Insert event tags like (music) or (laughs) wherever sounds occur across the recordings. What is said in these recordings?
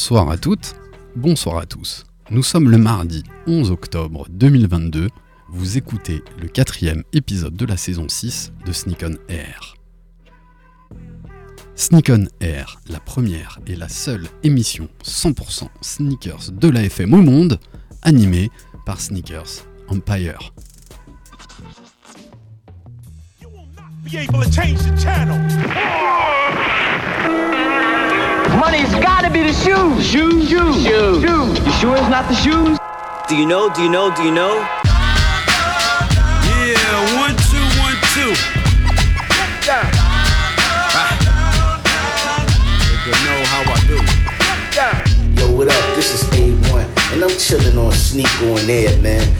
Bonsoir à toutes, bonsoir à tous. Nous sommes le mardi 11 octobre 2022. Vous écoutez le quatrième épisode de la saison 6 de Sneak on Air. Sneak on Air, la première et la seule émission 100% sneakers de la FM au monde, animée par Sneakers Empire. Money's gotta be the shoes. Shoes, shoes, shoes. shoes. You sure it's not the shoes? Do you know? Do you know? Do you know? Yeah, one, two, one, two. Nigga know how I do. Yo, what up? This is A1, and I'm chilling on Sneak on Air, man.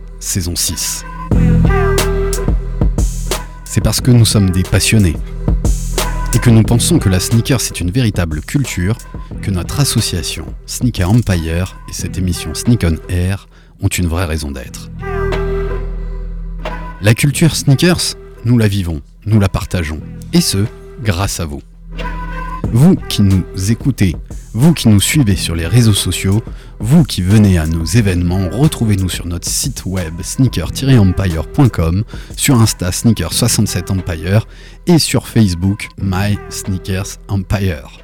saison 6. C'est parce que nous sommes des passionnés et que nous pensons que la sneaker c'est une véritable culture que notre association Sneaker Empire et cette émission Sneak on Air ont une vraie raison d'être. La culture sneakers, nous la vivons, nous la partageons, et ce, grâce à vous. Vous qui nous écoutez, vous qui nous suivez sur les réseaux sociaux, vous qui venez à nos événements, retrouvez-nous sur notre site web sneaker-empire.com, sur Insta sneaker67empire et sur Facebook My Empire.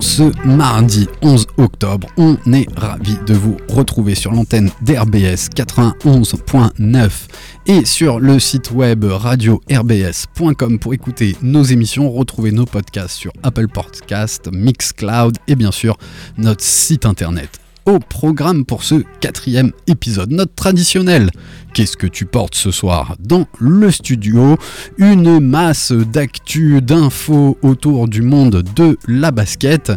Ce mardi 11 octobre, on est ravi de vous retrouver sur l'antenne d'RBS 91.9 et sur le site web radio-rbs.com pour écouter nos émissions, retrouver nos podcasts sur Apple Podcast, Mixcloud et bien sûr notre site internet. Au programme pour ce quatrième épisode, notre traditionnel. Qu'est-ce que tu portes ce soir dans le studio? Une masse d'actu, d'infos autour du monde de la basket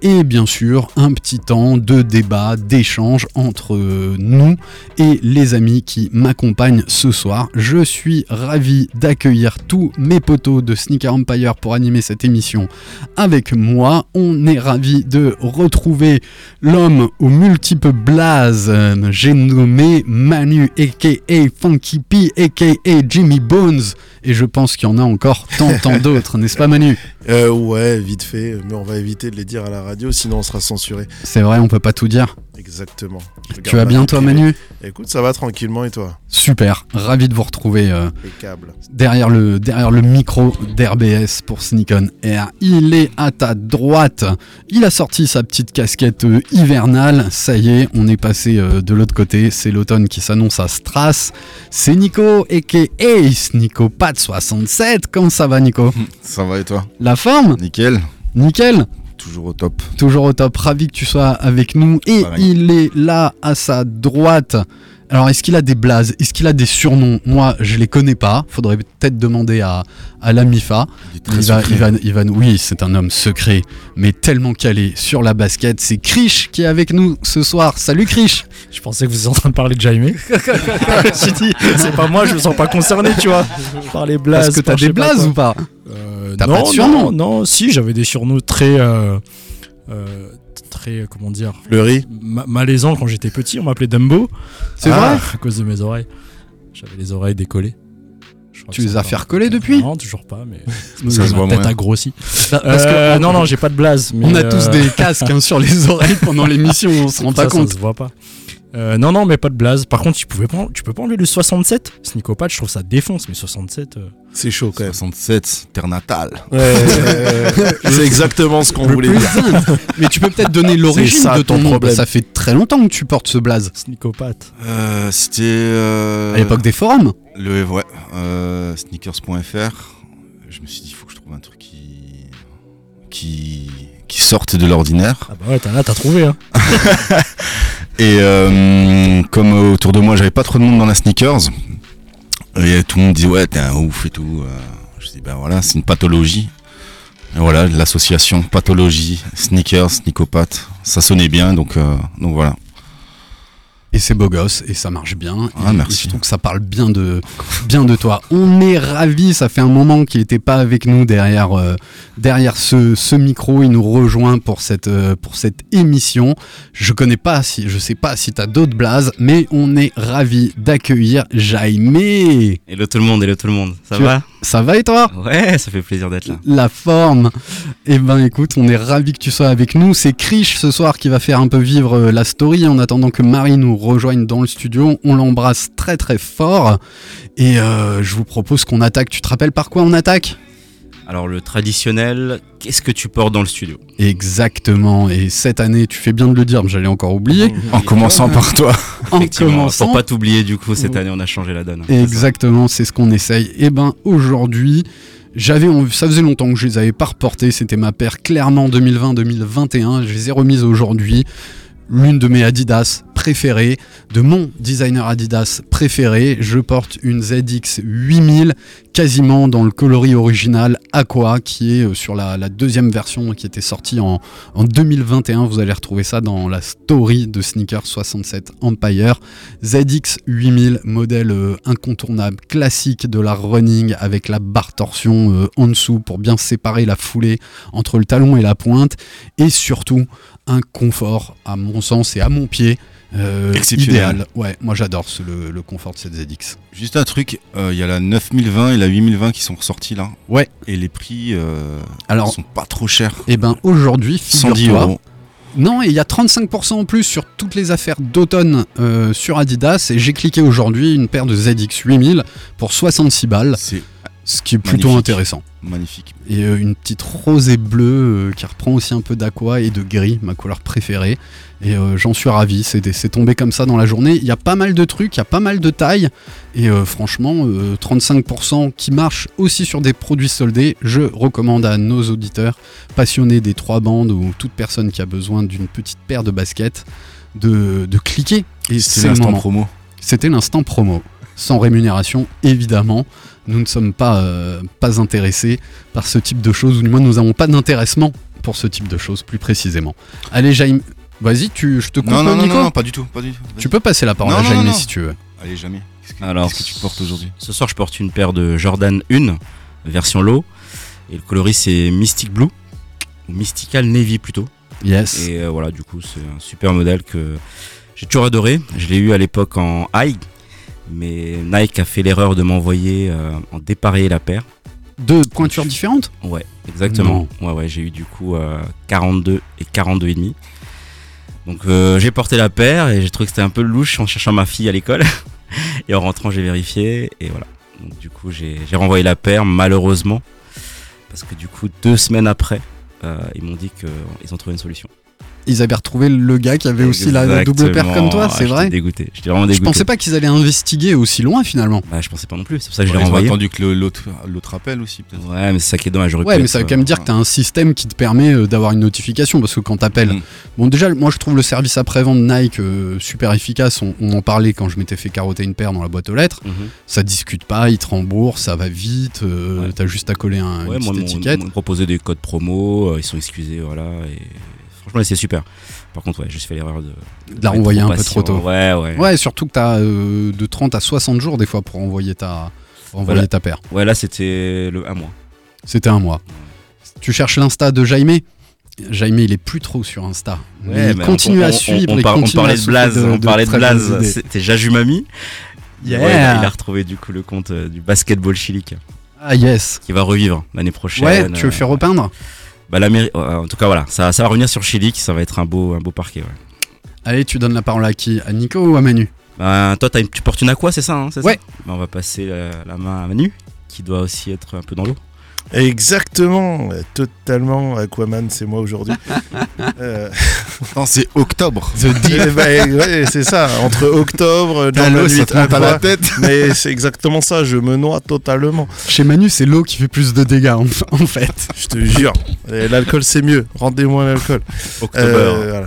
et bien sûr un petit temps de débat, d'échange entre nous et les amis qui m'accompagnent ce soir. Je suis ravi d'accueillir tous mes potos de Sneaker Empire pour animer cette émission avec moi. On est ravi de retrouver l'homme aux multiples blazes. Euh, J'ai nommé Manu aka Funky P aka Jimmy Bones. Et je pense qu'il y en a encore tant tant d'autres, n'est-ce pas Manu? Euh, ouais, vite fait, mais on va éviter de les dire à la radio, sinon on sera censuré. C'est vrai, on peut pas tout dire. Exactement. Je Tu vas bien toi. Manu? Écoute, ça va tranquillement et toi? Super, ravi de vous retrouver euh, derrière le, derrière le micro d'RBS pour Sneak on Air. Il est à ta droite. Il a sorti sa petite casquette euh, hivernale. Ça y est, on est passé euh, de l'autre côté. C'est l'automne qui s'annonce à Stras. C'est Nico, aka Ace Nico Pat 67. Comment ça va Nico? Ça va et toi? La forme Nickel, Nickel toujours au top. Toujours au top, ravi que tu sois avec nous. Et Pareil. il est là à sa droite. Alors, est-ce qu'il a des blazes Est-ce qu'il a des surnoms? Moi, je les connais pas. Faudrait peut-être demander à, à la MIFA. Il est très Il va, secret. il, va, il va nous- oui, c'est un homme secret, mais tellement calé sur la basket. C'est Krish qui est avec nous ce soir. Salut Krish (laughs) Je pensais que vous étiez en train de parler de Jaime. je me suis dit, c'est pas moi, je me sens pas concerné, tu vois. Par les blazes. Est-ce que t'as des blazes ou pas? Euh, T'as non, pas de surnom Non, non, si, j'avais des surnoms très. euh, euh, très, comment dire. Fleury ma- malaisants quand j'étais petit, on m'appelait Dumbo. C'est Ah, vrai À cause de mes oreilles. J'avais les oreilles décollées. Tu les as fait recoller depuis? Non, toujours pas, mais. Ça se ma voit tête moins. a grossi. Parce Euh, que non, non, j'ai pas de blaze. on a tous euh, des casques hein, sur les (laughs) oreilles pendant l'émission, on se rend ça, pas ça compte. se voit pas. Euh, non, non, mais pas de blaze. Par contre, tu, pouvais pas, tu peux pas enlever le 67 Sneakopat, je trouve ça défonce, mais 67. euh, C'est chaud quand même. 67, terre natale. Ouais, (laughs) c'est exactement ce qu'on voulait dire. (laughs) Mais tu peux peut-être donner l'origine de ton ton nom. problème. Ça fait très longtemps que tu portes ce blaze. Sneakopat. Euh, C'était. euh, À l'époque des forums. Le, ouais, euh, sneakers.fr. Je me suis dit, il faut que je trouve un truc qui. qui. qui sorte de l'ordinaire. Ah bah ouais, t'as- là, t'as trouvé. Hein. (laughs) Et euh, comme autour de moi, j'avais pas trop de monde dans la sneakers. Et tout le monde dit, ouais, t'es un ouf et tout. euh, je dis, ben voilà, c'est une pathologie. Et voilà, l'association pathologie, sneakers, sneakopathe, ça sonnait bien, donc, euh, donc voilà. Et c'est beau gosse et ça marche bien. Ah, Et- merci. et je trouve que ça parle bien de, bien de toi. On est ravis. Ça fait un moment qu'il n'était pas avec nous derrière, euh, derrière ce, ce micro. Il nous rejoint pour cette, euh, pour cette émission. Je connais pas si, je sais pas si tu as d'autres blazes, mais on est ravis d'accueillir Jaime. Hello tout le monde, hello tout le monde. Ça Tu- va Ça va et toi? Ouais, ça fait plaisir d'être là. la forme. Eh ben écoute, on est ravis que tu sois avec nous. C'est Krish ce soir qui va faire un peu vivre euh, la story en attendant que Marie nous rejoigne dans le studio. On l'embrasse très très fort. Et euh, je vous propose qu'on attaque. Tu te rappelles par quoi on attaque? Alors le traditionnel, qu'est-ce que tu portes dans le studio? Exactement. Et cette année, tu fais bien de le dire, mais j'allais encore oublier. En commençant par toi. (laughs) En commençant. Pour pas t'oublier du coup, cette année on a changé la donne. Exactement, c'est ce qu'on essaye. Et ben aujourd'hui, j'avais ça faisait longtemps que je les avais pas reportés, c'était ma paire clairement 2020-2021, je les ai remises aujourd'hui. L'une de mes Adidas préférées, de mon designer Adidas préféré, je porte une ZX 8000 quasiment dans le coloris original Aqua qui est euh, sur la, deuxième version qui était sortie en, en 2021. Vous allez retrouver ça dans la story de Sneaker 67 Empire. ZX 8000, modèle euh, incontournable, classique de la running avec la barre torsion euh, en dessous pour bien séparer la foulée entre le talon et la pointe. Et surtout, un confort, à mon sens et à mon pied, euh, Exceptionnel. idéal. Ouais, moi j'adore ce- le, le confort de cette ZX. Juste un truc, euh, il y a la 9020 et la 8020 qui sont ressortis là. Ouais. Et les prix euh, Alors, sont pas trop chers. et ben aujourd'hui, 110 figure-toi, euros. Non, et il y a 35% en plus sur toutes les affaires d'automne euh, sur Adidas. Et j'ai cliqué aujourd'hui une paire de ZX 8000 pour 66 balles, C'est ce qui est plutôt Magnifique. intéressant. magnifique. Et euh, une petite rose et bleue euh, qui reprend aussi un peu d'aqua et de gris, ma couleur préférée. Et euh, j'en suis ravi, c'est c'est tombé comme ça dans la journée. Il y a pas mal de trucs, il y a pas mal de tailles. Et euh, franchement, euh, 35% qui marchent aussi sur des produits soldés. Je recommande à nos auditeurs passionnés des trois bandes ou toute personne qui a besoin d'une petite paire de baskets de, de cliquer. Et C'est c'est le l'instant moment. promo. C'était l'instant promo. Sans rémunération, évidemment. Nous ne sommes pas, euh, pas intéressés par ce type de choses, ou du moins nous n'avons pas d'intéressement pour ce type de choses, plus précisément. Allez, Jaime, vas-y, tu, je te coupe, Non, non, non, Nico non, non, pas du tout. Pas du tout. Vas-y. Tu peux passer la parole Non, à Jaime si tu veux. Allez, jamais. Qu'est-ce que, Alors, qu'est-ce que tu portes aujourd'hui Ce soir je porte une paire de Jordan 1, version low. Et le coloris c'est Mystic Blue, ou Mystical Navy plutôt. Yes. Et euh, voilà, du coup, c'est un super modèle que j'ai toujours adoré. Je l'ai eu à l'époque en high, mais Nike a fait l'erreur de m'envoyer euh, en dépareillé la paire. Deux pointures différentes Ouais, exactement. Ouais, ouais, j'ai eu du coup euh, 42 et 42 et demi. Donc euh, j'ai porté la paire et j'ai trouvé que c'était un peu louche en cherchant ma fille à l'école. (laughs) et en rentrant, j'ai vérifié et voilà. Donc du coup, j'ai j'ai renvoyé la paire malheureusement parce que du coup, deux semaines après, euh, ils m'ont dit qu'ils ont trouvé une solution. Ils avaient retrouvé le gars qui avait aussi la, la double paire comme toi, c'est Ah, vrai dégoûté. J'étais vraiment Je dégoûté. pensais pas qu'ils allaient investiguer aussi loin finalement. Bah, je pensais pas non plus. C'est pour ça que je Ouais, l'ai Ils ont renvoyé. attendu que l'autre l'autre appelle aussi, peut-être. Ouais, mais c'est ça qui est dommage. Ouais, mais être, ça veut euh, quand même dire que tu as un système qui te permet euh, d'avoir une notification parce que quand t'appelles. Mm. Bon, déjà, moi je trouve le service après-vente Nike euh, super efficace. On, on en parlait quand je m'étais fait carotter une paire dans la boîte aux lettres. mhm. Ça discute pas, ils te remboursent, ça va vite. euh, Ouais. T'as juste à coller un, Ouais, une petite étiquette. ils proposé des codes promo, euh, ils sont excusés, voilà. Et franchement, c'est super. Par contre, ouais, j'ai fait l'erreur de, De la renvoyer un peu trop tôt. Ouais, ouais. Ouais, surtout que t'as euh, de 30 à 60 jours des fois pour envoyer ta, pour envoyer Voilà. ta paire. Ouais, là, c'était le un mois. C'était un mois. Tu cherches l'insta de Jaime? Jaime, il est plus trop sur Insta. Ouais, il continue on- à on- suivre. On, par- parlait de Blaze, on parlait de Blaze. C'était Jajumami. Yeah. Ouais, il a retrouvé du coup le compte euh, du basketball chilique Ah yes. qui va revivre l'année prochaine. Ouais, tu veux euh, faire repeindre? Bah, l'Améri- ouais, En tout cas, voilà, ça, ça va revenir sur Chilique, ça va être un beau, un beau parquet. Ouais. Allez, tu donnes la parole à qui? À Nico ou à Manu? Bah, toi, une- tu portes une aqua, c'est ça, hein, c'est ça? Ouais. Bah, on va passer euh, la main à Manu, qui doit aussi être un peu dans l'eau. Exactement, totalement Aquaman, c'est moi aujourd'hui. (laughs) Euh, (laughs) Non, c'est octobre. eh ben, ouais, c'est ça, entre octobre, Jordan l'eau, ça 8, te monte à la Aqua, tête. (laughs) mais c'est exactement ça, je me noie totalement. Chez Manu, c'est l'eau qui fait plus de dégâts en, en fait. Je te jure, l'alcool c'est mieux, rendez-moi l'alcool. Octobre. Euh, voilà.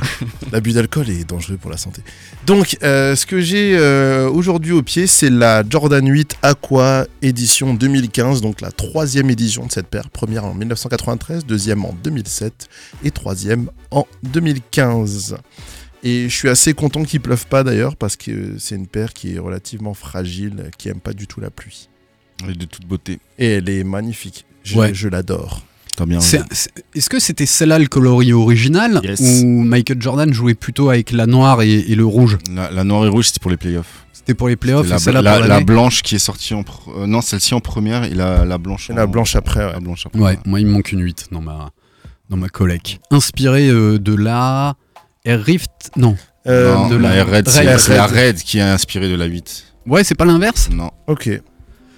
L'abus d'alcool est dangereux pour la santé. Donc, euh, ce que j'ai euh, aujourd'hui au pied, c'est la Jordan 8 Aqua édition 2015, donc la troisième édition. Cette paire. Première en 1993, deuxième en 2007 et troisième en 2015. Et je suis assez content qu'il pleuve pas d'ailleurs parce que c'est une paire qui est relativement fragile, qui aime pas du tout la pluie. Et de toute beauté. Et elle est magnifique. Je, Ouais. je l'adore. Est-ce que c'était celle-là le coloris original Yes. ou Michael Jordan jouait plutôt avec la noire et, et le rouge? La, la noire et rouge, c'était pour les playoffs. C'était pour les playoffs et la, la- pour la blanche qui est sortie en. euh, non, celle-ci en première et la, la blanche. Et la blanche après, ouais. La blanche après. Ouais, moi il me manque une 8 dans ma, dans ma collecte. Inspiré euh, de la Air Rift Non. Euh, Non, de la, la- Air Red, c'est Red. c'est la Red qui est inspirée de la 8. Ouais, c'est pas l'inverse? Non. Ok.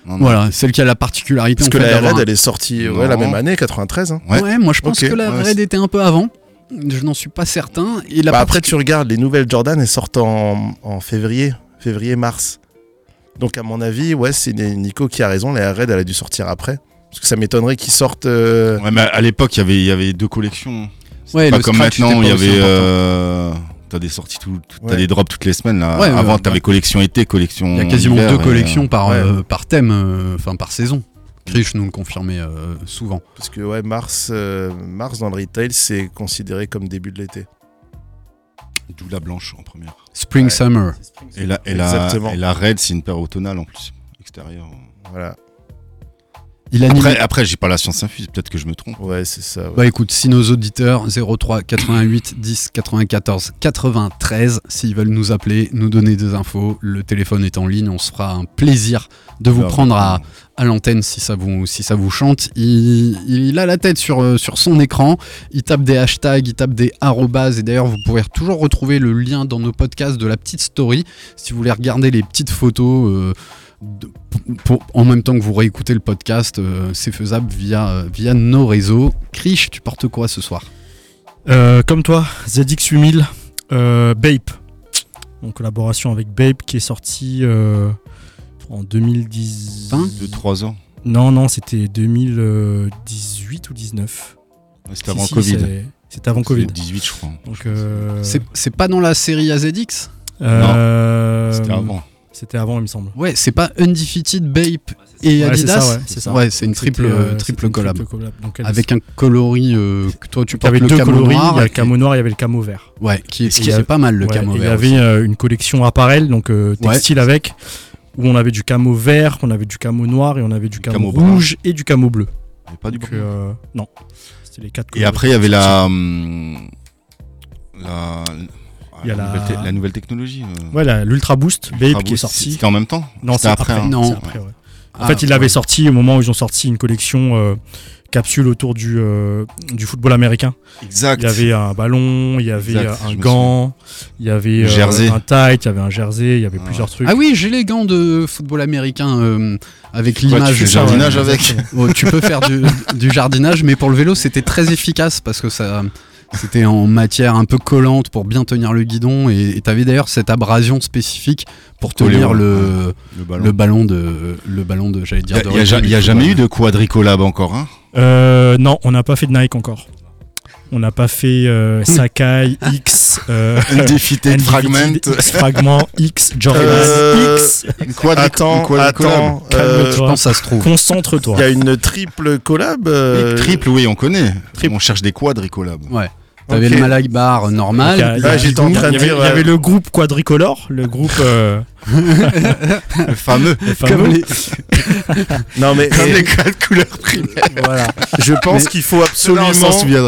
non, non. Voilà, celle qui a la particularité Parce en que fait, la Red, un- elle est sortie ouais, la même année, 93. hein. Ouais. Ouais. moi je pense que la Ouais, Red était un peu avant. Je n'en suis pas certain. Et la Bah, après, tu regardes, les nouvelles Jordan, elles sortent en, en février, février-mars. Donc, à mon avis, ouais, c'est Nico qui a raison. La Red, elle a dû sortir après. Parce que ça m'étonnerait qu'ils sortent. euh, Ouais, mais à l'époque, il y avait- il y avait deux collections. Ouais, pas le comme scratch maintenant, il y avait. euh, T'as des sorties, tout, tout- t'as Ouais. des drops toutes les semaines. Là. Ouais, Avant, t'avais collection été, collection. il y a quasiment hiver, deux collections euh, par, ouais. euh, par thème, euh, enfin par saison. Krish nous le confirmait euh, souvent. Parce que, ouais, mars, euh, mars dans le retail, c'est considéré comme début de l'été. D'où la blanche en première. Spring Ouais. Summer. Et la, et la, et la Red, c'est une paire automnale en plus, extérieure. Voilà. Il anime. Après, après j'ai pas la science infuse, peut-être que je me trompe. Ouais, c'est ça. ouais. Bah écoute, si nos auditeurs 03 88 10 94 93, s'ils veulent nous appeler, nous donner des infos, le téléphone est en ligne, on se fera un plaisir de vous prendre à, à l'antenne si ça vous si ça vous chante. Il, il a la tête sur, euh, sur son écran, il tape des hashtags, il tape des arrobases et d'ailleurs vous pourrez toujours retrouver le lien dans nos podcasts de la petite story si vous voulez regarder les petites photos. euh, de- pour- en même temps que vous réécoutez le podcast, euh, c'est faisable via, euh, via nos réseaux. Krish, tu portes quoi ce soir? Euh, comme toi, ZX8000, euh, Bape, en collaboration avec Bape qui est sorti euh, en 2010. Vingt 2-3 ans. Non, non, c'était 2018 ou 19. Ouais, C'était avant si, Covid. c'est- C'était avant Covid. 18, je crois. Donc, euh, C'est c'est pas dans la série AZX euh, C'était avant. C'était avant, il me semble. Ouais, c'est pas Undefeated, Bape et Ouais, c'est Adidas ça, ouais, c'est ça. Ouais, c'est une triple, euh, triple c'était une collab. triple collab. Donc, Avec un coloris euh, que toi tu il y avait portes le deux camo coloris, noir. il y a le camo noir, il y avait le camo vert. Ouais, qui est, Ce qui est a- pas mal le Ouais, camo et il y vert. avait aussi. euh, une collection apparel, donc euh, Ouais. textile avec, où on avait du camo vert, on avait du camo noir et on avait du camo, camo brun. rouge et du camo bleu. Avait pas du Donc, euh, non, c'était les quatre Et après, il y avait la. La. Il y a la, la- nouvelle te- la nouvelle technologie. euh, Ouais, la- l'Ultra Boost, Ultra Babe qui est sorti. C'était en même temps? Non, C'était c'est après, après. hein? Non. c'est après, ouais. En Ah, fait, il l'avait ouais. sorti au moment où ils ont sorti une collection euh, capsule autour du, euh, du football américain. Exact. Il y avait un ballon, il y avait Exact, un gant, il y avait euh, un tight, il y avait un jersey, il y avait Ah. plusieurs trucs. Ah oui, j'ai les gants de football américain euh, avec l'image. tu fais sur- jardinage avec Oh, tu peux faire du, du jardinage, mais pour le vélo, c'était très efficace parce que ça, c'était en matière un peu collante pour bien tenir le guidon et tu avais d'ailleurs cette abrasion spécifique pour tenir le, Le ballon. le ballon de, le ballon de, j'allais Il dire. y a, de il y a y a jamais eu de quadricolab encore, hein? Euh, non, on n'a pas fait de Nike encore. On n'a pas fait euh, (laughs) Sakai, X, euh, (laughs) Undefeated Fragment. X Fragment, X, Jordan, Euh, X. Quadri- Attends, euh, Je pense que ça se trouve. Concentre-toi. Il y a une triple collab. euh, Oui, Triple, oui, on connaît. Triple. On cherche des quadricolabs. Ouais. T'avais Ok. le Malak Bar normal. Il y a- Ah, j'étais en train de il y avait- dire, Il y avait ouais. le groupe quadricolore, le groupe euh, Le (laughs) fameux. le fameux. Comme les- (laughs) Non, mais Comme et- les quatre couleurs primaires. (laughs) Voilà. je pense qu'il faut absolument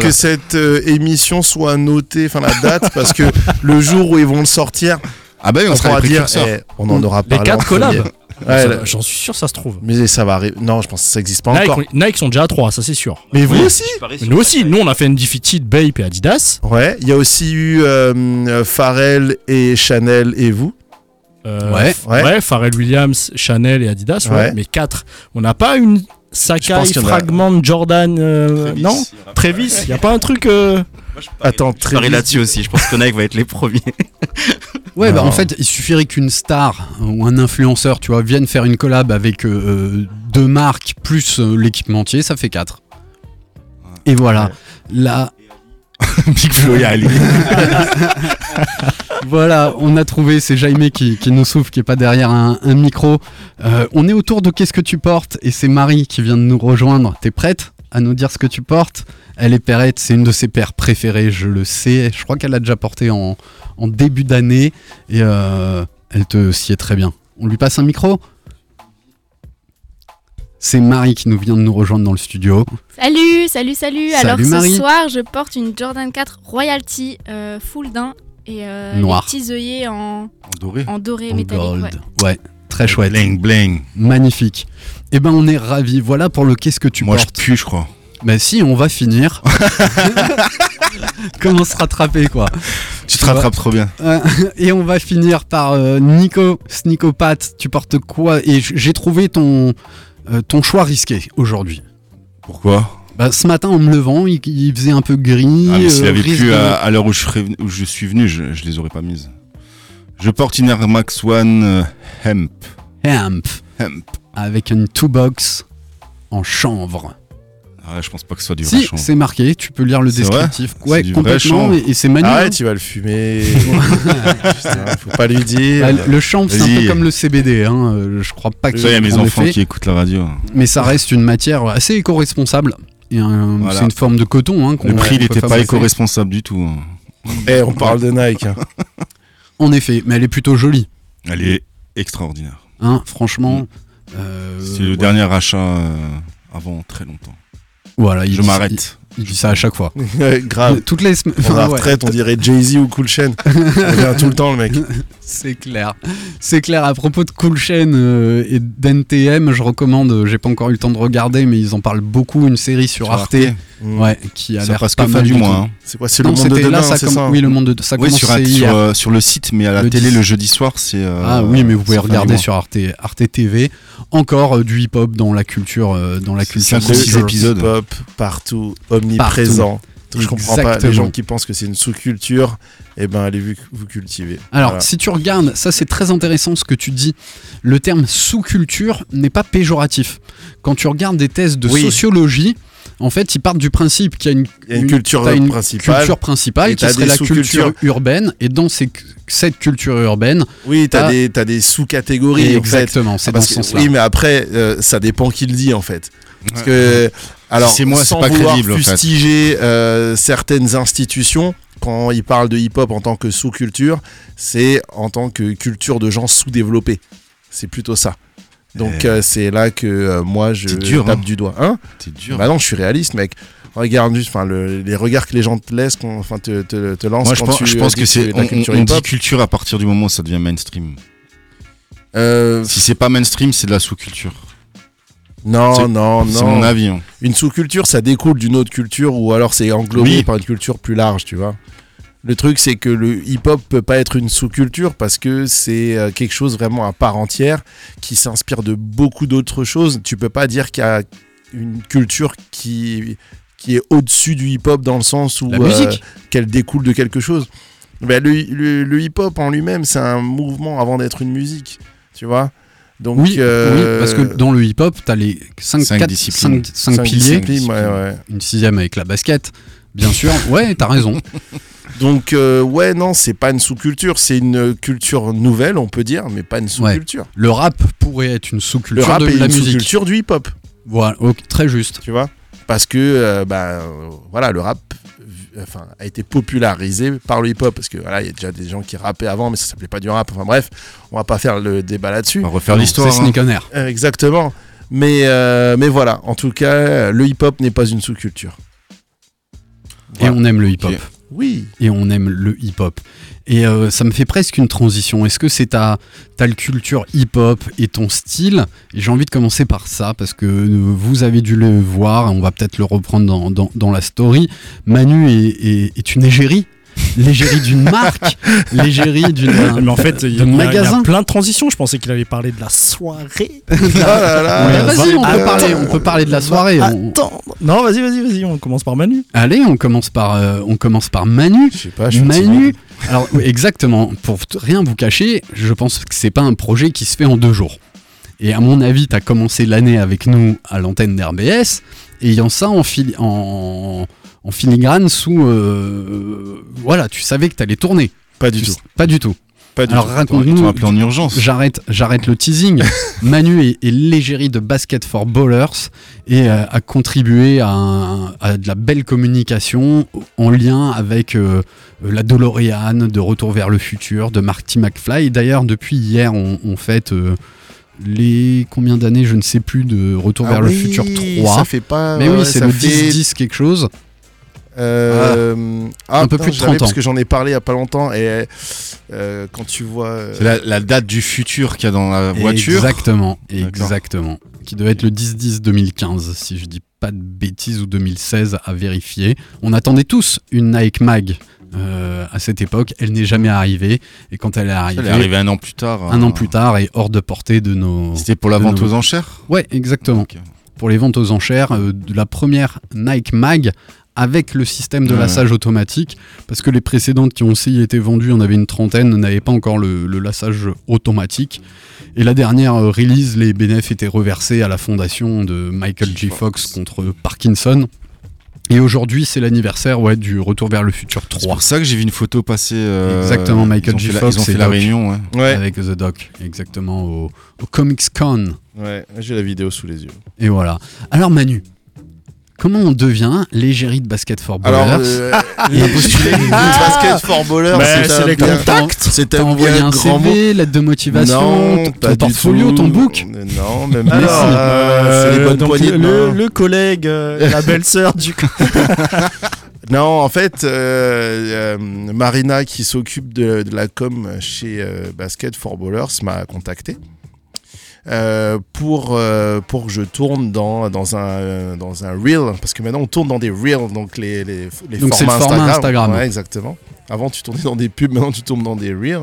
que cette euh, émission soit notée, enfin la date, parce que le jour où ils vont le sortir, Ah bah oui, on, on sera pourra les dire, eh, on en aura Les parlé. quatre en premier. collabs. Ouais, J'en suis sûr, ça se trouve. mais ça va arriver. Non, je pense que ça n'existe pas Nike, encore. on- Nike sont déjà à 3, ça c'est sûr. Mais vous aussi Nous aussi, nous on a fait une defeated Bape et Adidas. Ouais, il y a aussi eu euh, euh, Pharrell et Chanel et vous. Euh, Ouais. ouais. Ouais. Pharrell Williams, Chanel et Adidas, ouais. Ouais. Mais 4. On n'a pas une Sakai, a- Fragment, Jordan. euh, non Travis, il n'y a pas un truc. euh, Attends, Je parie Travis. là-dessus aussi. Je pense que Nike va être les premiers. (laughs) Ouais, bah en fait, il suffirait qu'une star ou un influenceur, tu vois, vienne faire une collab avec euh, euh, deux marques plus euh, l'équipementier, ça fait quatre. Et voilà. Là, (laughs) Big Flo et Ali. (laughs) Voilà, on a trouvé, c'est Jaime qui, qui nous souffle, qui est pas derrière un, un micro. Euh, on est autour de Qu'est-ce que tu portes? Et c'est Marie qui vient de nous rejoindre. T'es prête? À nous dire ce que tu portes Elle est perrette, c'est une de ses paires préférées, je le sais. Je crois qu'elle l'a déjà porté en, en début d'année et euh, elle te sied très bien. On lui passe un micro? C'est Marie qui nous vient de nous rejoindre dans le studio. Salut, salut, salut. Salut, Alors Marie. ce soir, je porte une Jordan 4 Royalty euh, full d'un et euh, Noir. les petits œillets en, En doré. en doré En métallique. gold. ouais. Ouais, très chouette. Bling, bling. Magnifique. Eh ben on est ravis. Voilà pour le qu'est-ce que tu Moi, je portes. pue, je crois. Bah si, on va finir. (laughs) (laughs) Comment se rattraper quoi Tu te rattrapes trop bien. (laughs) Et on va finir par euh, Nico, Snicopat. Tu portes quoi? Et j'ai trouvé ton, euh, ton choix risqué aujourd'hui. Pourquoi? Bah, ce matin en me levant, il, il faisait un peu gris. Ah, s'il euh, avait plu à, à l'heure je où je suis venu, je, je les aurais pas mises. Je porte une Air Max One euh, Hemp. Hemp Hemp. avec une two box en chanvre. Ah, je pense pas que ce soit du vrai Si, chanvre. c'est marqué. Tu peux lire le C'est vrai descriptif. C'est Ouais, du vrai complètement. chanvre. Et, et c'est Manu. hein. Arrête, tu vas le fumer. Putain, (laughs) faut pas lui dire. Bah, le chanvre, c'est un peu comme le CBD. Hein. euh, Je crois pas que Ça, il y a mes en enfants effet, qui écoutent la radio. Mais ça reste une matière assez éco-responsable. Voilà. C'est une forme de coton. Hein, Le prix, il qu'on peut était pas éco-responsable du tout. hein. Eh, on parle de Nike. hein. En effet, mais elle est plutôt jolie. Elle est extraordinaire. Hein, franchement. euh, C'est le ouais. dernier achat euh, avant très longtemps. Voilà, il Je m'arrête. Il, il dit ça à chaque fois. (laughs) Grave. Toutes les semaines. Pour la Enfin, (laughs) ouais, retraite, on dirait Jay-Z ou Cool Chain. On revient tout le temps, le mec. (laughs) c'est clair. C'est clair. À propos de Cool Chain euh, et d'NTM, je recommande. J'ai pas encore eu le temps de regarder, mais ils en parlent beaucoup. Une série sur, Sur Arte. Arte. Mm. Ouais, qui a Ça l'air pas que fin du mois. hein. C'est quoi C'est le monde de demain, là, ça c'est com- ça Oui, le monde de ça Oui, commence sur, un- hier. sur, euh, sur le site, mais à la Le télé, 10. le jeudi soir, c'est. euh, Ah oui, mais vous pouvez regarder sur Arte, Arte TV. Encore euh, du hip-hop dans la culture, euh, dans la C'est culture. cinq épisodes. Pop partout, omniprésent. Donc, je comprends pas. Les gens qui pensent que c'est une sous-culture, eh ben, allez vous, vous cultiver. Alors, Voilà. si tu regardes, ça c'est très intéressant ce que tu dis. Le terme sous-culture n'est pas péjoratif. Quand tu regardes des thèses de Oui. sociologie, en fait, ils partent du principe qu'il y a une, Il y a une culture une principale. culture principale et qui serait la culture urbaine. Et dans ces- cette culture urbaine, Oui, t'as des, t'as des sous-catégories. exactement, c'est Ah, dans ce sens-là. Oui, mais après, euh, ça dépend qui le dit en fait. Parce Ouais. que, alors, c'est moi, c'est sans pas vouloir crédible, en fait. fustiger euh, certaines institutions, quand ils parlent de hip-hop en tant que sous-culture, c'est en tant que culture de gens sous-développés. C'est plutôt ça. Donc, Eh. euh, c'est là que euh, moi, je dur, tape hein. du doigt. Hein C'est dur. bah non, je suis réaliste, mec. Regarde juste, enfin, le- les regards que les gens te laissent, enfin, te, te, te lancent Moi, je pense, tu je pense dis que c'est. On, culture on- on dit hip-hop. culture à partir du moment où ça devient mainstream. Euh, Si c'est pas mainstream, c'est de la sous-culture. non, c'est- non, C'est non. mon avis. hein. une sous-culture, ça découle d'une autre culture ou alors c'est englobé Oui. par une culture plus large, tu vois. Le truc, c'est que le hip-hop peut pas être une sous-culture parce que c'est euh, quelque chose vraiment à part entière qui s'inspire de beaucoup d'autres choses. Tu peux pas dire qu'il y a une culture qui, qui est au-dessus du hip-hop dans le sens où euh, qu'elle découle de quelque chose. Ben, le, le- le hip-hop en lui-même, c'est un mouvement avant d'être une musique, tu vois. Donc, Oui, euh, oui, parce que dans le hip-hop, tu as les 5, Cinq disciplines. cinq piliers, disciplines, ouais, ouais. une sixième avec la basket, bien sûr. Ouais, t'as raison. (laughs) Donc euh, ouais non c'est pas une sous-culture c'est une culture nouvelle on peut dire mais pas une sous-culture. Le rap pourrait être une Le sous-culture rap de est la une musique. sous-culture du hip-hop Voilà, très juste. tu vois? Parce que euh, bah, euh, voilà le rap enfin a été popularisé par le hip-hop parce que voilà il y a déjà des gens qui rappaient avant mais ça s'appelait pas du rap enfin bref on va pas faire le débat là-dessus. On va refaire l'histoire. C'est hein. Sneak on Air. Exactement mais euh, mais voilà en tout cas le hip-hop n'est pas une sous-culture. Et on aime le hip-hop. Oui. Et on aime le hip-hop. Et euh, ça me fait presque une transition. Est-ce que c'est ta, ta culture hip-hop et ton style? J'ai envie de commencer par ça parce que euh, vous avez dû le voir. On va peut-être le reprendre dans, dans, dans la story. Manu est, est, est une égérie. L'égérie d'une marque. L'égérie d'une. Mais en fait, il y, a- y plein de transitions. Je pensais qu'il allait parler de la soirée. (laughs) Oh là là. Mais vas-y, on peut, parler, on peut parler de la soirée. On- Attends. Non, vas-y, vas-y, vas-y. On commence par Manu. Allez, on commence par, euh, on commence par Manu. Je sais pas je suis Manu, alors exactement, pour rien vous cacher, je pense que c'est pas un projet qui se fait en deux jours. Et à mon avis, tu as commencé l'année avec nous à l'antenne d'RBS, ayant ça en, fili- en, en filigrane sous... euh, voilà, tu savais que tu allais tourner. Pas du Tu tout. Pas du tout. Pas du Alors raconte-nous. en urgence. J'arrête, j'arrête le teasing. (laughs) Manu est, est l'égérie de Basket for Ballers et euh, a contribué à, un- à de la belle communication en lien avec euh, la DeLorean, de Retour vers le futur, de Marty McFly. D'ailleurs, depuis hier, on, on fête euh, les combien d'années, je ne sais plus, de Retour Ah vers le futur 3. Ça fait pas. Mais ouais, oui, c'est le fait, 10-10 quelque chose. Euh, ah, Un peu putain, plus de je l'avais 30 ans. Parce que j'en ai parlé il y a pas longtemps et euh, quand tu vois. euh, C'est la, la date du futur qu'il y a dans la voiture. Exactement, exactement. Qui devait être le 10-10-2015, si je dis pas de bêtises, ou 2016 à vérifier. On attendait tous une Nike Mag euh, à cette époque. Elle n'est jamais arrivée. Et quand elle est arrivée, Elle est arrivée un an plus tard. un euh, an plus tard et hors de portée de nos. C'était pour la vente nos- aux enchères? Ouais, exactement. Pour les ventes aux enchères, euh, de la première Nike Mag avec le système de Ouais. lassage automatique, parce que les précédentes qui ont aussi été vendues, on avait une trentaine, n'avaient pas encore le, le lassage automatique. Et la dernière euh, release, les bénéfices étaient reversés à la fondation de Michael J. Fox contre Parkinson. Et aujourd'hui, c'est l'anniversaire ouais, du Retour vers le futur C'est 3 pour ça que j'ai vu une photo passer. euh, Exactement, Michael ils ont J. fait la- Fox Ils ont fait la Doc. réunion, ouais. Ouais, avec The Doc, exactement, au, au Comics Con. ouais, j'ai la vidéo sous les yeux. Et voilà. Alors Manu, comment on devient l'égérie de Basket for Ballers Alors, (laughs) euh, postulé (laughs) du basket for baller, Mais c'est les contacts. (laughs) C'est T'as un envoyé un grand mot. CV, lettre de motivation, Non, ton portfolio, ton book Non, même Alors, pas. euh, c'est les bonnes donc, poignées de le, main. le collègue, euh, la belle-sœur du Non, en fait, euh, euh, Marina, qui s'occupe de, de la com chez euh, Basket for Ballers, m'a contacté euh, pour, euh, pour que je tourne dans, dans, un, euh, dans un reel. Parce que maintenant, on tourne dans des reels, donc les, les, les Donc c'est le formats format Instagram. Instagram. Ouais, exactement. Avant, tu tournais dans des pubs, maintenant, tu tournes dans des reels.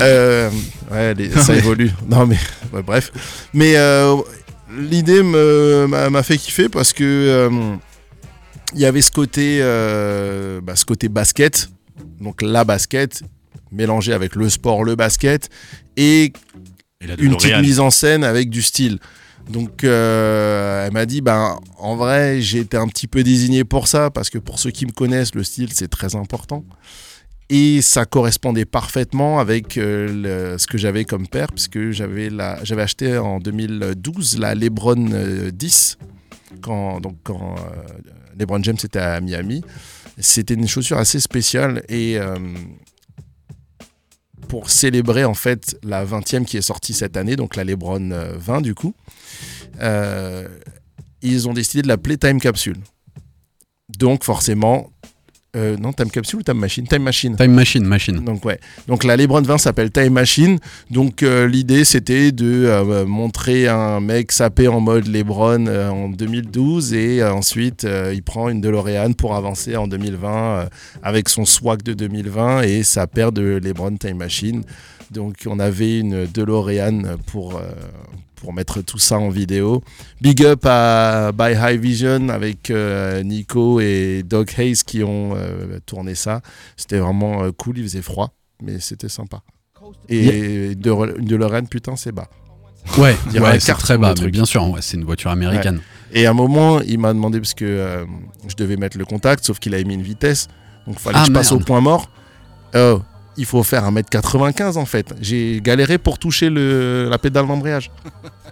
Euh, ouais, les- ça évolue. Non, mais bref. Mais l'idée m'a fait kiffer parce que. il y avait ce côté, bah, ce côté basket, donc la basket mélangée avec le sport, le basket, et une petite mise en scène avec du style. Donc euh, elle m'a dit, ben, en vrai, j'ai été un petit peu désigné pour ça, parce que pour ceux qui me connaissent, le style, c'est très important. Et ça correspondait parfaitement avec euh, le- ce que j'avais comme père, puisque j'avais acheté en 2012 la Lebron euh, 10, quand, donc quand euh, LeBron James était à Miami. C'était une chaussure assez spéciale et euh, pour célébrer en fait la 20e qui est sortie cette année, donc la LeBron euh, 20 du coup, euh, ils ont décidé de l'appeler Time Capsule. Donc forcément, euh, non Time Capsule ou Time Machine? Time Machine. Time Machine, machine. Donc ouais. Donc la LeBron 20 s'appelle Time Machine. Donc euh, l'idée c'était de euh, montrer un mec sapé en mode LeBron en 2012 et ensuite il prend une DeLorean pour avancer en 2020 euh, avec son swag de 2020 et sa paire de LeBron Time Machine. Donc on avait une DeLorean pour euh, pour mettre tout ça en vidéo. Big up à By High Vision avec euh, Nico et Doc Hayes qui ont euh, tourné ça. C'était vraiment euh, cool, il faisait froid, mais c'était sympa. Et de, une DeLorean, putain, c'est bas. Ouais, (laughs) Il y aurait ouais c'est très bas, mais bien sûr, ouais, c'est une voiture américaine. Et à un moment, il m'a demandé, parce que euh, je devais mettre le contact, sauf qu'il avait mis une vitesse. Donc il fallait Ah, que je passe au point mort. Oh, il faut faire 1m95 en fait. J'ai galéré pour toucher le, la pédale d'embrayage. (laughs)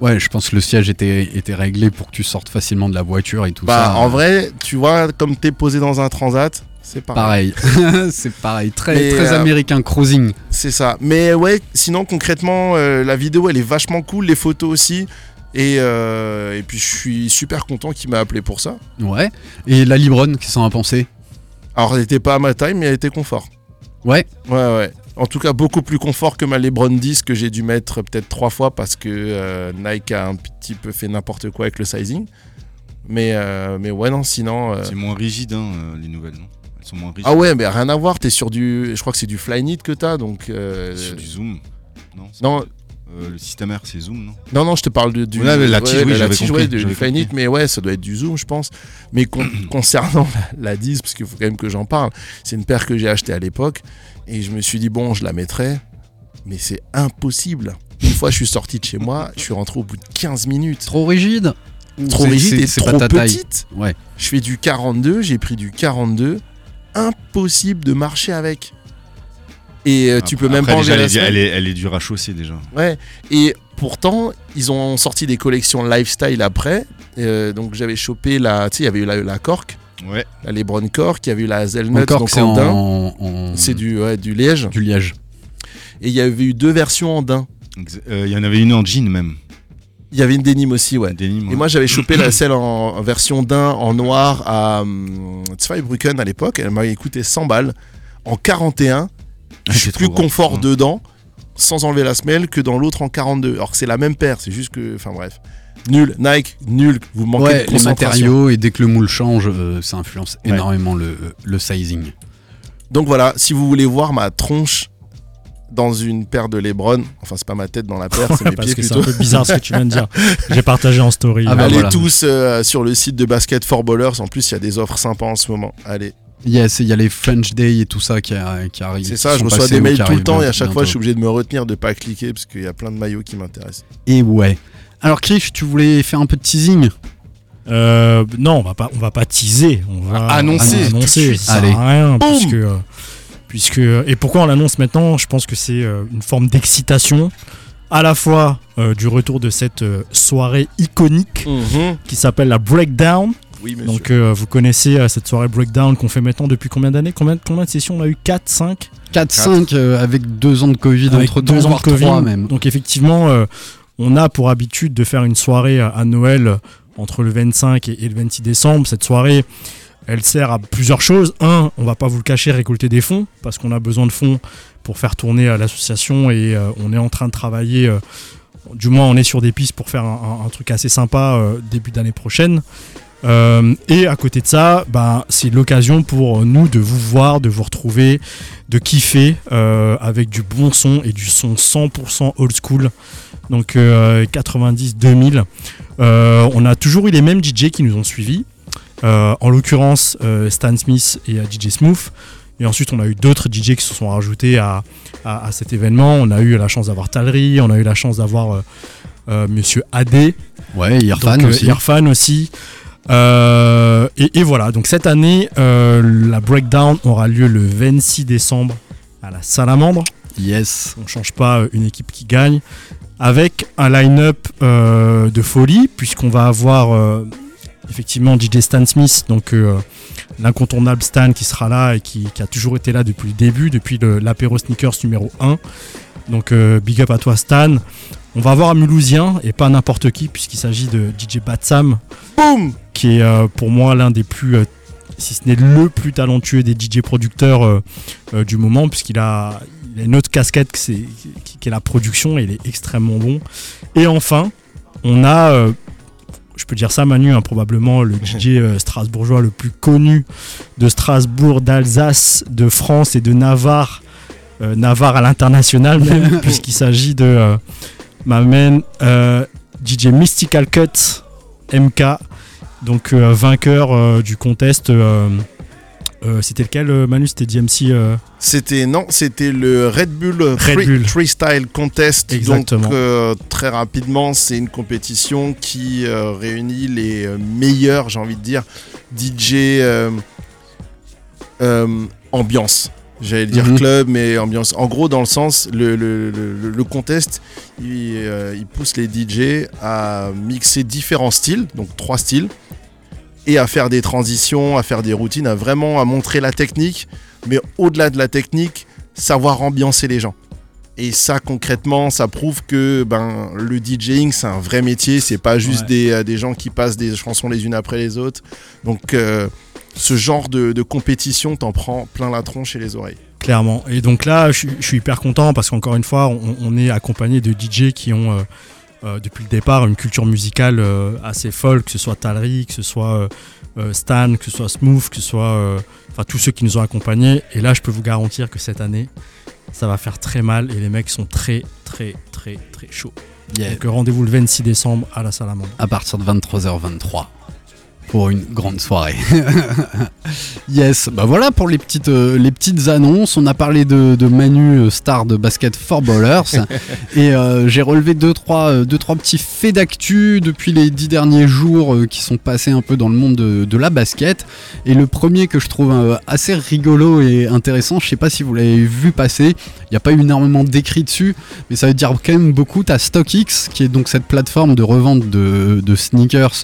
Ouais, je pense que le siège était, était réglé pour que tu sortes facilement de la voiture et tout Bah, ça. en vrai, tu vois, comme t'es posé dans un transat, c'est pareil. Pareil, (laughs) c'est pareil, très, Mais, très euh, américain cruising. C'est ça. Mais ouais, sinon concrètement, euh, la vidéo elle est vachement cool, les photos aussi. Et, euh, et puis je suis super content qu'il m'a appelé pour ça. Ouais. Et la Libron, qui s'en a pensé? Alors elle était pas à ma taille, mais elle était confort. Ouais. Ouais, ouais. En tout cas, beaucoup plus confort que ma LeBron 10 que j'ai dû mettre peut-être trois fois parce que euh, Nike a un petit peu fait n'importe quoi avec le sizing. Mais, euh, mais ouais, non, sinon. euh, C'est moins rigide, hein, les nouvelles, non? Elles sont moins rigides. Ah ouais, mais rien à voir. T'es sur du. Je crois que c'est du Flyknit que t'as, donc. euh, Sur du zoom. Non, Non, euh, le système R, c'est zoom, non Non, non, je te parle de, du. Ouais, la tige, oui, la tige, compris, ouais, du, j'avais du mais ouais, ça doit être du Zoom, je pense. Mais con- (laughs) concernant la, la 10, parce qu'il faut quand même que j'en parle, c'est une paire que j'ai achetée à l'époque, et je me suis dit, bon, je la mettrai, mais c'est impossible. Une fois, je suis sorti de chez moi, je suis rentré au bout de 15 minutes. Trop rigide Trop rigide c'est- et trop pas ta taille. petite. Ouais. Je fais du 42, j'ai pris du 42. Impossible de marcher avec. Et euh, tu peux même Après, pas déjà, enlever elle, la est, elle, est, elle est dure à chausser déjà. Ouais. Et pourtant, ils ont sorti des collections lifestyle après. Euh, donc j'avais chopé la. Tu sais, il y avait eu la, la Cork, Ouais. la Lebron Cork, il y avait eu la Zelnut, Encore donc que c'est en en, en- C'est du, ouais, du liège. du liège. Et il y avait eu deux versions en daim. Euh, Il y en avait une en jean même. Il y avait une denim aussi, ouais. Denim, Et ouais. moi j'avais chopé la (clears throat) celle en, en version daim en noir à Zweibrücken à l'époque. Elle m'avait coûté 100 balles. En 41, je suis c'est plus grand. confort Ouais. dedans, sans enlever la semelle, que dans l'autre en 42. Alors que c'est la même paire, c'est juste que. Enfin bref. Nul, Nike, nul, vous manquez Ouais, de les concentration. matériaux et dès que le moule change, euh, ça influence Ouais. énormément le, le sizing. Donc voilà, si vous voulez voir ma tronche dans une paire de Lebron, enfin c'est pas ma tête dans la paire, (laughs) c'est mes Parce pieds que c'est un peu bizarre ce que tu viens de dire. (laughs) J'ai partagé en story. Ah bah Allez voilà. tous euh, sur le site de Basket for Ballers. En plus, il y a des offres sympas en ce moment. Allez, Yes, il y a les French Day et tout ça qui, a- qui arrivent. c'est ça. Je reçois des mails tout le temps et à bientôt. chaque fois, je suis obligé de me retenir de pas cliquer parce qu'il y a plein de maillots qui m'intéressent. Et ouais. Alors, Krish, tu voulais faire un peu de teasing? Euh, non, on va pas, on va pas teaser. On va Annoncer, de annoncer. suite. Ça Allez. rien, Boum puisque, euh, puisque et pourquoi on l'annonce maintenant? Je pense que c'est euh, une forme d'excitation, à la fois euh, du retour de cette euh, soirée iconique qui s'appelle la Breakdown. Oui, monsieur. Donc euh, vous connaissez euh, cette soirée Breakdown qu'on fait maintenant depuis combien d'années? Combien, combien de sessions? On a eu 4, 5 4-5 euh, avec deux ans de Covid Avec entre temps, deux ans voire de Covid. trois même. Donc effectivement, euh, on a pour habitude de faire une soirée à Noël entre le 25 et, et le 26 décembre. Cette soirée, elle sert à plusieurs choses. Un, on va pas vous le cacher, récolter des fonds parce qu'on a besoin de fonds pour faire tourner euh, l'association et euh, on est en train de travailler. euh, du moins, on est sur des pistes pour faire un, un- un truc assez sympa euh, début d'année prochaine. Euh, et à côté de ça, bah, c'est l'occasion pour nous de vous voir, de vous retrouver, de kiffer euh, avec du bon son et du son 100% old school. Donc euh, 90-2000. Euh, on a toujours eu les mêmes DJ qui nous ont suivis. En l'occurrence, Stan Smith et DJ Smooth. Et ensuite, on a eu d'autres DJ qui se sont rajoutés à, à- à cet événement. On a eu la chance d'avoir Talry, on a eu la chance d'avoir Monsieur AD. Ouais, Irfan Donc, aussi. Irfan aussi. Euh, et, et voilà, donc cette année, euh, la breakdown aura lieu le 26 décembre à la Salamandre. Yes. On change pas euh, une équipe qui gagne. Avec un line-up euh, de folie, puisqu'on va avoir effectivement DJ Stan Smith, donc l'incontournable Stan qui sera là et qui, qui a toujours été là depuis le début, depuis l'apéro sneakers numéro 1. Donc big up à toi Stan. On va avoir un Mulhousien et pas n'importe qui puisqu'il s'agit de DJ Batsam. Qui est euh, pour moi l'un des plus, euh, si ce n'est le plus talentueux des DJ producteurs euh, du moment puisqu'il a, il a une autre casquette qui, est la production et il est extrêmement bon. Et enfin, on a, je peux dire ça Manu, hein, probablement le DJ (laughs) euh, strasbourgeois le plus connu de Strasbourg, d'Alsace, de France et de Navarre. Euh, Navarre à l'international même, (laughs) puisqu'il s'agit de euh, ma main euh, DJ Mystical Cut MK, donc euh, vainqueur euh, du contest. euh, c'était lequel Manu? C'était DMC C'était non, c'était le Red Bull Red Free- Bull. Freestyle Contest. Exactement. Donc très rapidement, c'est une compétition qui réunit les meilleurs, j'ai envie de dire, DJ ambiance. J'allais dire Mhm. club, mais ambiance. En gros, dans le sens, le, le, le- le contest, il, euh, il pousse les DJ à mixer différents styles, donc trois styles, et à faire des transitions, à faire des routines, à vraiment à montrer la technique, mais au-delà de la technique, savoir ambiancer les gens. Et ça, concrètement, ça prouve que ben, le DJing, c'est un vrai métier. C'est pas juste Ouais. des, euh, des gens qui passent des chansons les unes après les autres. Donc, euh, ce genre de, de compétition t'en prend plein la tronche et les oreilles. Clairement. Et donc là, je, suis- je suis hyper content parce qu'encore une fois, on, on est accompagné de DJ qui ont, euh, euh, depuis le départ, une culture musicale euh, assez folle, que ce soit Talry, que ce soit Stan, que ce soit Smooth, que ce soit. euh, Enfin, tous ceux qui nous ont accompagnés. Et là, je peux vous garantir que cette année, ça va faire très mal et les mecs sont très, très, très, très chauds. Yeah. Donc rendez-vous le 26 décembre à la Salamandre. À partir de 23h23. Pour une grande soirée. (laughs) yes, bah voilà pour les petites, euh, les petites annonces. On a parlé de, de Manu, euh, star de basket for ballers. (laughs) et euh, j'ai relevé deux trois, deux, trois petits faits d'actu depuis les dix derniers jours euh, qui sont passés un peu dans le monde de, de la basket. Et le premier que je trouve assez rigolo et intéressant, je sais pas si vous l'avez vu passer, il n'y a pas eu énormément d'écrits dessus, mais ça veut dire quand même beaucoup. T'as StockX, qui est donc cette plateforme de revente de, de sneakers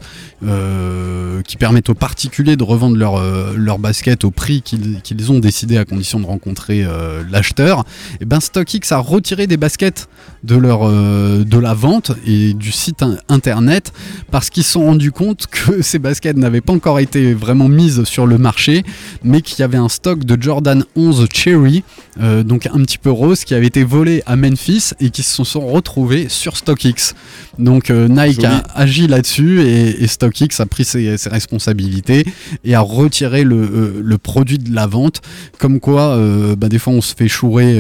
qui permettent aux particuliers de revendre leur, euh, leur basket au prix qu'ils ont décidé à condition de rencontrer euh, l'acheteur. Et ben StockX a retiré des baskets de, euh, de la vente et du site in- internet parce qu'ils se sont rendus compte que (laughs) ces baskets n'avaient pas encore été vraiment mises sur le marché, mais qu'il y avait un stock de Jordan 11 Cherry, euh, donc un petit peu rose, qui avait été volé à Memphis et qui se sont retrouvés sur StockX. Donc euh, Nike Joli. a agi là-dessus et, et StockX a pris ses, ses responsabilités et a retiré le, euh, le produit de la vente. Comme quoi, bah, des fois on se fait chourer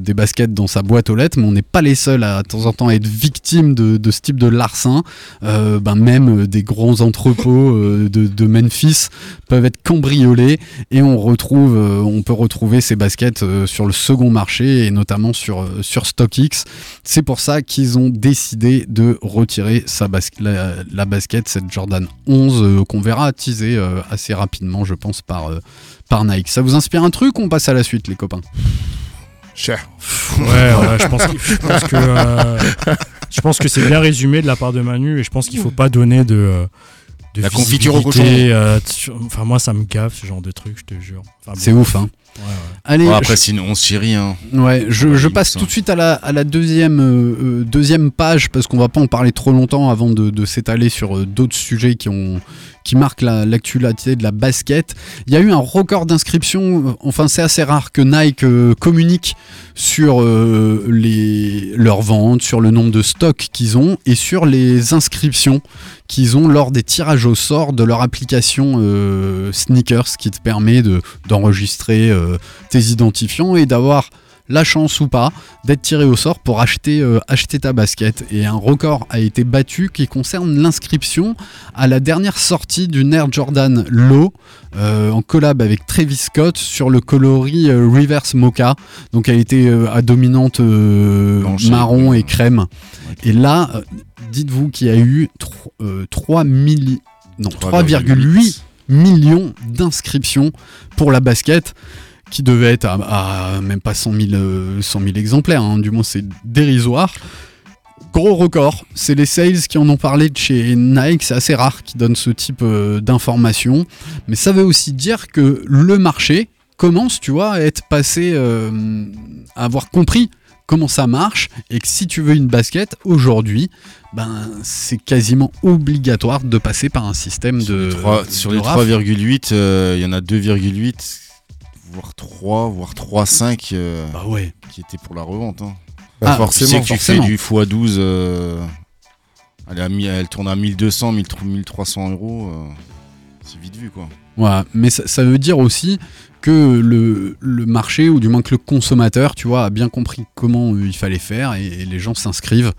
des baskets dans sa boîte aux lettres, mais on n'est pas les seuls à de temps en temps à être victimes de, de ce type de larcin. Bah, même des grands entrepôts de, de Memphis peuvent être cambriolés et on retrouve, on peut retrouver ces baskets sur le second marché et notamment sur, euh, sur StockX. C'est pour ça qu'ils ont décidé de retirer sa bas- la, la basket, cette Jordan 11, euh, qu'on verra teaser euh, assez rapidement, je pense, par, euh, par Nike. Ça vous inspire un truc ou on passe à la suite, les copains? Cher. Ouais, ouais, je pense, que- je pense que euh, je pense que c'est bien résumé de la part de Manu et je pense qu'il faut pas donner de euh, de La confiture au euh, Enfin moi ça me gaffe ce genre de truc, je te jure. Enfin, C'est ouf, hein. Ouais, ouais. Allez, Bon, après, c'est une 11 chérie. Hein. Ouais, je, je passe tout de suite à la, à la deuxième, euh, euh, deuxième page parce qu'on va pas en parler trop longtemps avant de, de s'étaler sur euh, d'autres sujets qui, ont, qui marquent la- l'actualité de la basket. Il y a eu un record d'inscriptions, euh, enfin c'est assez rare que Nike euh, communique sur euh, les, leurs ventes, sur le nombre de stocks qu'ils ont et sur les inscriptions qu'ils ont lors des tirages au sort de leur application Sneakers qui te permet de, d'enregistrer tes identifiants et d'avoir la chance ou pas d'être tiré au sort pour acheter, euh, acheter ta basket. Et un record a été battu qui concerne l'inscription à la dernière sortie d'une Air Jordan Low euh, en collab avec Travis Scott sur le coloris euh, Reverse Mocha. Donc elle était à dominante marron et crème. Et là, dites-vous qu'il y a eu tro- euh, 3 milli- non, 3,8 millions d'inscriptions pour la basket qui devait être à, à même pas 100 000, euh, 100 000 exemplaires, hein, du moins c'est dérisoire. Gros record, c'est les sales qui en ont parlé de chez Nike, c'est assez rare qu'ils donnent ce type euh, d'informations, mais ça veut aussi dire que le marché commence, tu vois, à être passé, euh, à avoir compris comment ça marche, et que si tu veux une basket, aujourd'hui, ben, c'est quasiment obligatoire de passer par un système de... Sur les RAF. 3,8, euh, il y en a 2,8, voire 3, voire 3,5 euh, Bah ouais. qui étaient pour la revente. Hein. Ah, tu sais que tu fais forcément. du x12, euh, elle, tourne à 1200, 1300 euros. euh, c'est vite vu quoi. Ouais, mais ça, ça veut dire aussi que le, le marché, ou du moins que le consommateur, tu vois, a bien compris comment euh, il fallait faire et, et les gens s'inscrivent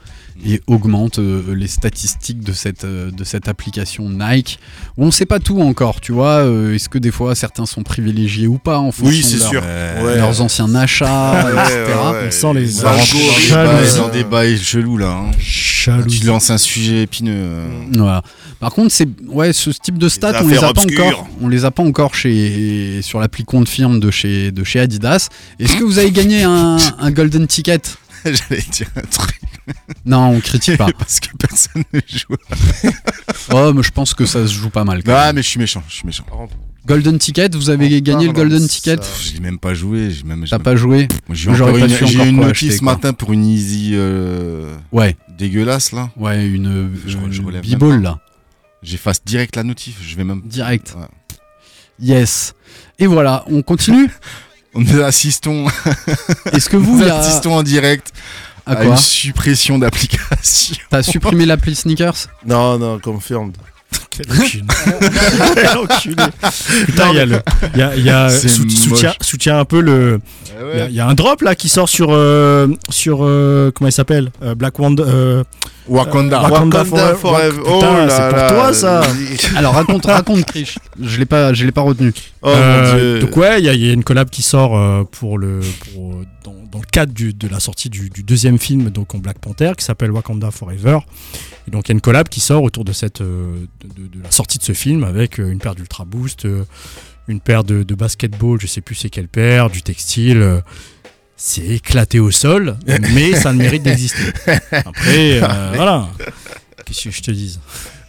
et augmentent euh, les statistiques de cette, euh, de cette application Nike. Où on sait pas tout encore, tu vois. euh, Est-ce que des fois certains sont privilégiés ou pas en fonction Oui, c'est de leur- sûr. Euh, Ouais. leurs anciens achats, Ouais, etc. ouais, ouais. On sent les dans des bails- chelous là. hein. Jalousie. Tu lances un sujet épineux. euh. Voilà. Par contre, c'est ouais, ce type de stats, on les a pas encore. On les a pas encore chez sur l'appli compte firme de chez de chez Adidas. Est-ce que vous avez gagné un, un golden ticket? (laughs) J'allais dire un truc. Non, on critique pas. (laughs) Parce que personne ne joue. (laughs) Oh, mais je pense que ça se joue pas mal. quand Ah, même. mais je suis méchant. Je suis méchant. Golden ticket, vous avez On gagné le golden de ticket. J'ai même pas joué. J'ai même. T'as même- pas joué Moi, J'ai eu une notice acheter, ce matin pour une easy euh, Ouais, dégueulasse là. ouais, une, euh, Je- une b-ball là, J'efface direct la notif. Je vais même. direct. Ouais. Yes. Et voilà, on continue. (laughs) Nous assistons, Est-ce que vous, nous il y a assistons en direct à à, quoi une suppression d'application. T'as supprimé l'appli sneakers Non, non, confirmed. Quel enculé. (laughs) Quel enculé. Putain, il y a le. Y a, il y a C'est sou- moche. soutient, soutient un peu le. Il y a- il y, a un drop là qui sort sur. euh, sur euh, comment il s'appelle Euh, Black Wanda. euh, Wakanda. Wakanda, Wakanda Forever. Forever. Putain, Oh là c'est pour là. toi ça. (laughs) Alors raconte, raconte, Krish. Je l'ai pas, je l'ai pas retenu. Oh Euh, mon dieu. donc ouais, il y, a- il y a une collab qui sort euh, pour le, pour, euh, dans, dans le cadre du- de la sortie du, du deuxième film donc en Black Panther qui s'appelle Wakanda Forever. Et donc il y a une collab qui sort autour de cette euh, de, de- de la sortie de ce film avec euh, une paire d'Ultra Boost, euh, une paire de, de basketball, je sais plus c'est quelle paire, du textile. c'est éclaté au sol, mais ça ne mérite d'exister. (laughs) Après, euh, voilà. Qu'est-ce que je te dise?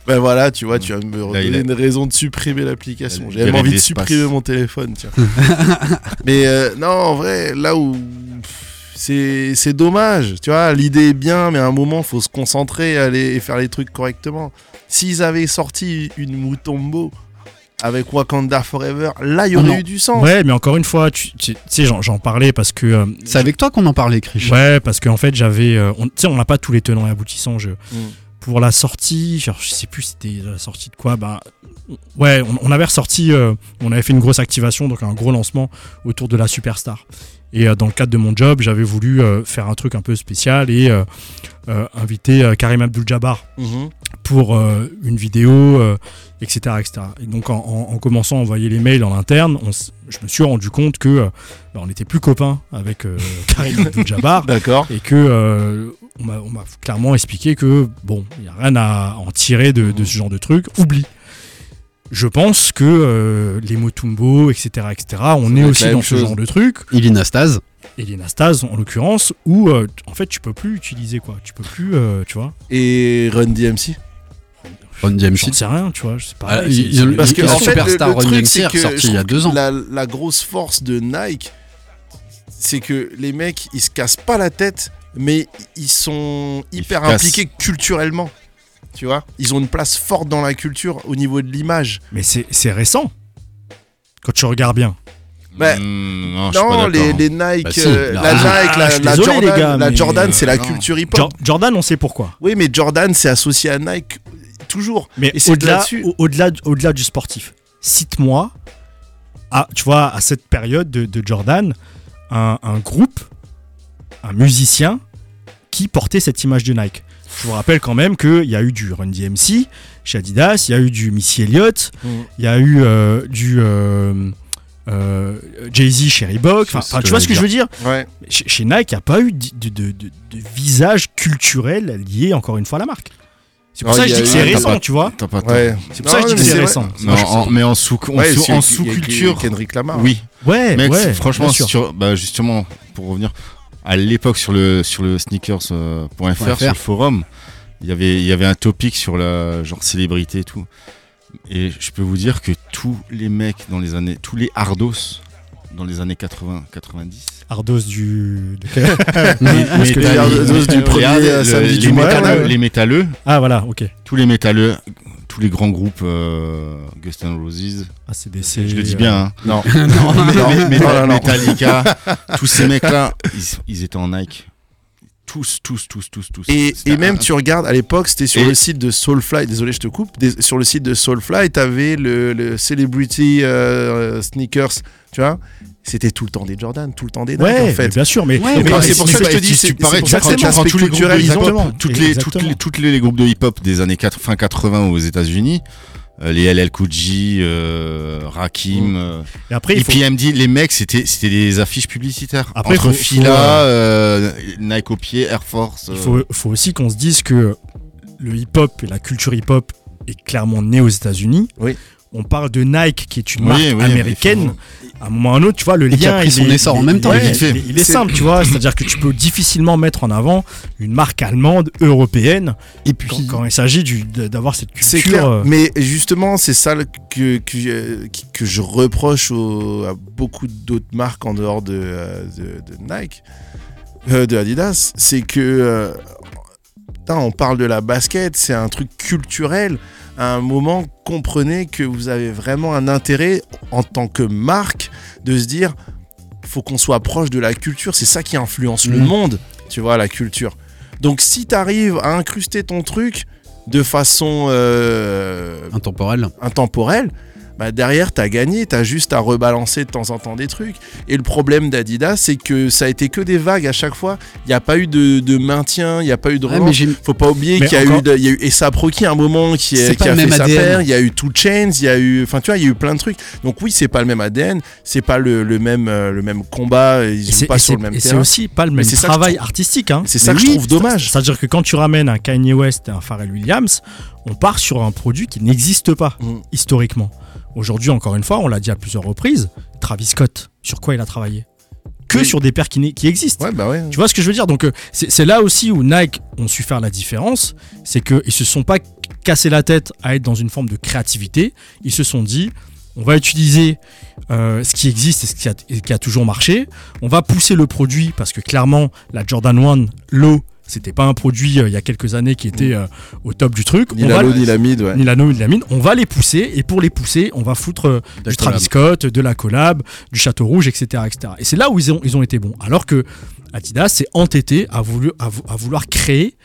Ben voilà, tu vois, tu vas me redonner une raison de supprimer l'application. J'ai même envie de supprimer mon téléphone, tiens. (laughs) Mais euh, non, en vrai, là où c'est c'est dommage, tu vois, l'idée est bien, mais à un moment, faut se concentrer et aller et faire les trucs correctement. S'ils avaient sorti une Mutombo avec Wakanda Forever, là, il y aurait non. eu du sens. Ouais, mais encore une fois, tu, tu- tu sais, j'en- parlais parce que euh, C'est avec toi qu'on en parlait, Krish. Ouais, parce qu'en fait, j'avais. euh, Tu sais, on n'a pas tous les tenants et aboutissants. Je, Mm. Pour la sortie, genre, je sais plus c'était la sortie de quoi. Bah, ouais, on, avait ressorti. euh, on avait fait une grosse activation, donc un gros lancement autour de la Superstar. Et euh, dans le cadre de mon job, j'avais voulu euh, faire un truc un peu spécial et euh, inviter Karim Abdul-Jabbar Mhm. pour une vidéo, etc., etc. Et donc en, en- en commençant à envoyer les mails en interne, on je me suis rendu compte que bah, on n'était plus copains avec (laughs) Karim Abdul-Jabbar D'accord. et que on m'a clairement expliqué que bon, il n'y a rien à en tirer de, de ce genre de truc. Oublie. Je pense que euh, les Motumbo, etc., etc., on est aussi dans ce chose. genre de truc. Ilinastase. Nastas, en l'occurrence, où euh, en fait tu peux plus utiliser quoi. Tu peux plus, euh, tu vois. Et Run DMC Run DMC. J'en sais rien, tu vois. Je sais pas. Ah, il- il- Parce que en fait, le, Superstar le Run truc, DMC est je il y a deux ans. La, la grosse force de Nike, c'est que les mecs, ils se cassent pas la tête, mais ils sont hyper impliqués culturellement. Tu vois Ils ont une place forte dans la culture au niveau de l'image. Mais c'est c'est récent. Quand tu regardes bien. Bah, Hmm, non, les, Nike, Bah si, euh, la Ah, Nike, la, désolé, les Jordan, gars, la mais- Jordan, c'est la non. culture hip-hop. Jor- Jordan, on sait pourquoi. Oui, mais Jordan, c'est associé à Nike toujours. Mais au-delà, au-delà, au-delà du sportif, cite-moi, à, tu vois, à cette période de, de Jordan, un, un groupe, un musicien qui portait cette image de Nike. Je vous rappelle quand même qu'il y a eu du Run DMC chez Adidas, il y a eu du Missy Elliott, Mm. il y a eu euh, du euh, euh, Jay-Z chez Reebok. Enfin, tu vois ce que je veux dire Ouais. chez, chez Nike, il n'y a pas eu de, de- de- de- de visage culturel lié encore une fois à la marque. C'est pour Non, ça que je dis que c'est récent, tu vois. C'est pour ça que je dis que c'est récent. Non, en- mais en sous, en Ouais, sous- sous-culture, Kendrick Lamar. oui. Ouais, Mec, ouais, franchement, sur, bah, justement, pour revenir à l'époque sur le, sur le sneakers.fr, .fr. sur le forum, il y avait, il y avait un topic sur la genre célébrité et tout. Et je peux vous dire que tous les mecs dans les années, tous les hardos dans les années 80-90, Ardos du. de- (laughs) (laughs) mais, que les les- hardos du premier le- samedi du les, mois, métalleux, là. les métalleux, Ah voilà, ok. tous les métalleux, tous les grands groupes, euh, Guns N' Roses, Ah, des c'est, je le dis euh, bien, hein. (laughs) Non. (laughs) Non, non, non. Metallica, (laughs) tous ces mecs-là, ils, ils étaient en Nike. Tous, tous, tous, tous, tous. Et, et même un- tu regardes à l'époque c'était sur Et- le site de Soulfly désolé je te coupe des- sur le site de Soulfly t'avais le, le celebrity euh, sneakers tu vois c'était tout le temps des Jordan tout le temps des Nike Ouais, en mais fait bien sûr, mais, Ouais, Donc, mais c'est pour ça que je te dis tu c'est parais, l'aspect tous les groupes de culturel ils ont- hip-hop, toutes les, toutes les, toutes les groupes de hip-hop des années 4, fin 80 aux États-Unis, euh, les LL Cool J, euh, Rakim, euh, et après, faut, les mecs, c'était c'était des affiches publicitaires. Après, Entre faut- Fila, faut, euh, Nike au pied, Air Force. il euh, faut, faut aussi qu'on se dise que le hip-hop et la culture hip-hop est clairement née aux États-Unis. Oui. On parle de Nike, qui est une Oui, marque oui, américaine. mais À un moment ou à un autre, tu vois, le Et qui a lien. pris son est- essor en même temps. ouais, Vite fait. il est- il est C'est- simple, tu vois. (laughs) C'est-à-dire que tu peux difficilement mettre en avant une marque allemande, européenne, Et puis, quand, quand il s'agit d'avoir cette c'est culture. clair euh, mais justement c'est ça le- que, que, euh, que je reproche au- à beaucoup d'autres marques en dehors de, euh, de, de Nike euh, de Adidas c'est que euh, on parle de la basket c'est un truc culturel à un moment, comprenez que vous avez vraiment un intérêt en tant que marque de se dire faut qu'on soit proche de la culture. C'est ça qui influence le Mhm. monde, tu vois, la culture. Donc si tu arrives à incruster ton truc, de façon euh, Intemporel. intemporelle, bah derrière, t'as gagné, t'as juste à rebalancer de temps en temps des trucs. Et le problème d'Adidas, c'est que ça a été que des vagues à chaque fois. Il n'y a pas eu de, de maintien, il n'y a pas eu de relance. j'ai- Faut pas oublier qu'il y a encore- y a eu Essa Proki à un moment qui, est- qui a fait sa paire, il y a eu Two Chains, il y a eu, enfin tu vois, il y a eu plein de trucs. Donc oui, c'est pas le même ADN, c'est pas le, le même, euh, le même combat, ils c'est pas sur le même et c'est terrain. aussi pas le même travail artistique. Hein. C'est ça que je trouve dommage. C'est-à-dire que quand tu ramènes un Kanye West et un Pharrell Williams, on part sur un produit qui n'existe pas Mm. historiquement. Aujourd'hui, encore une fois, on l'a dit à plusieurs reprises, Travis Scott, sur quoi il a travaillé Que Oui. sur des paires qui, existent. Ouais, bah ouais. Tu vois ce que je veux dire? Donc euh, c'est c'est là aussi où Nike ont su faire la différence, c'est qu'ils se sont pas cassés la tête à être dans une forme de créativité, ils se sont dit on va utiliser euh, ce qui existe et ce qui a, et qui a toujours marché, on va pousser le produit parce que clairement la Jordan 1 Low c'était pas un produit euh, il y a quelques années qui était euh, au top du truc. Ni On la va low, le- ni la mid, ouais. ni l'anneau ni la mine, on va les pousser et pour les pousser, on va foutre euh, du. Travis Scott, de la collab, du Château Rouge, etc., etc. Et c'est là où ils ont, ils ont été bons. Alors que Adidas s'est entêté à, voulu- à vou- à vouloir créer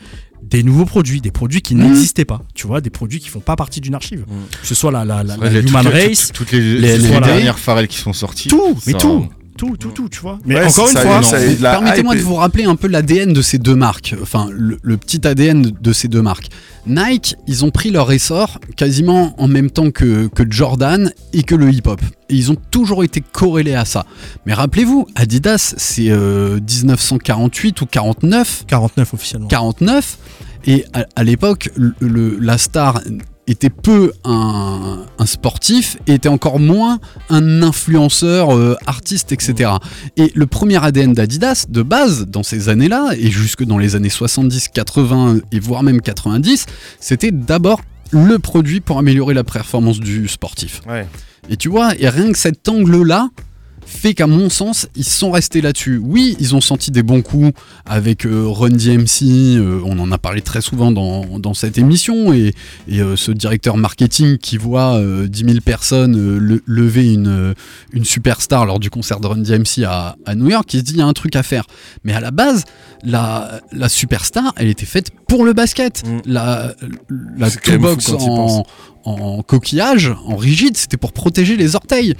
des nouveaux produits, des produits qui Mhm. n'existaient pas. Tu vois, des produits qui font pas partie d'une archive. Mhm. Que ce soit la, la, Human les- Race, toutes- toutes les, les les NMD. dernières Pharrell qui sont sorties. tout, mais ça- tout, tout, tout, tout, tu vois. Mais Ouais, encore une fois, ça- Mais de la Permettez-moi de vous rappeler un peu l'ADN de ces deux marques, enfin le, le petit ADN de ces deux marques. Nike, ils ont pris leur essor quasiment en même temps que, que Jordan et que le hip-hop. Et ils ont toujours été corrélés à ça. Mais rappelez-vous, Adidas, c'est euh, 1948 ou 49 49 officiellement. 49 et à, à l'époque la star était peu un, un sportif et était encore moins un influenceur euh, artiste etc et le premier ADN d'Adidas de base dans ces années là et jusque dans les années 70 80 et voire même 90 c'était d'abord le produit pour améliorer la performance du sportif Ouais. et tu vois, et rien que cet angle-là fait qu'à mon sens, ils sont restés là-dessus. Oui, ils ont senti des bons coups avec euh, Run DMC, euh, on en a parlé très souvent dans, dans cette émission, et, et, euh, ce directeur marketing qui voit euh, 10 000 personnes le- lever une, une superstar lors du concert de Run DMC à, à New York, qui se dit il y a un truc à faire. Mais à la base, la, la superstar, elle était faite pour le basket. Mm. La, toolbox en, en coquillage, en rigide, c'était pour protéger les orteils.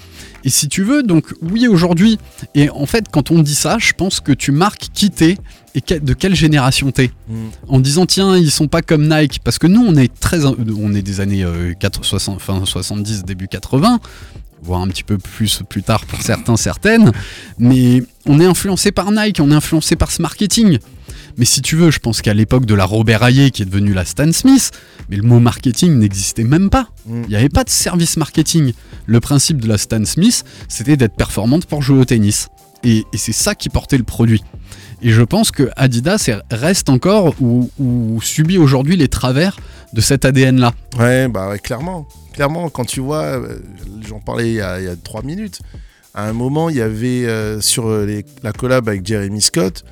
Et si tu veux, donc oui aujourd'hui, et en fait quand on dit ça, je pense que tu marques qui t'es et de quelle génération t'es. Mm. En disant tiens, ils sont pas comme Nike, parce que nous on est très, on est des années euh, 4, 60, fin 70, début 80, voire un petit peu plus plus tard pour certains, certaines, mais on est influencé par Nike, on est influencé par ce marketing. Mais si tu veux, je pense qu'à l'époque de la Robert Ayé qui est devenue la Stan Smith, mais le mot marketing n'existait même pas. Mm. Il n'y avait pas de service marketing. Le principe de la Stan Smith, c'était d'être performante pour jouer au tennis. Et, et c'est ça qui portait le produit. Et je pense que Adidas est- reste encore ou, ou subit aujourd'hui les travers de cet ADN-là. Ouais, bah clairement. Clairement, quand tu vois, euh, j'en parlais il y, a, il y a trois minutes, à un moment, il y avait euh, sur euh, les- la collab avec Jeremy Scott,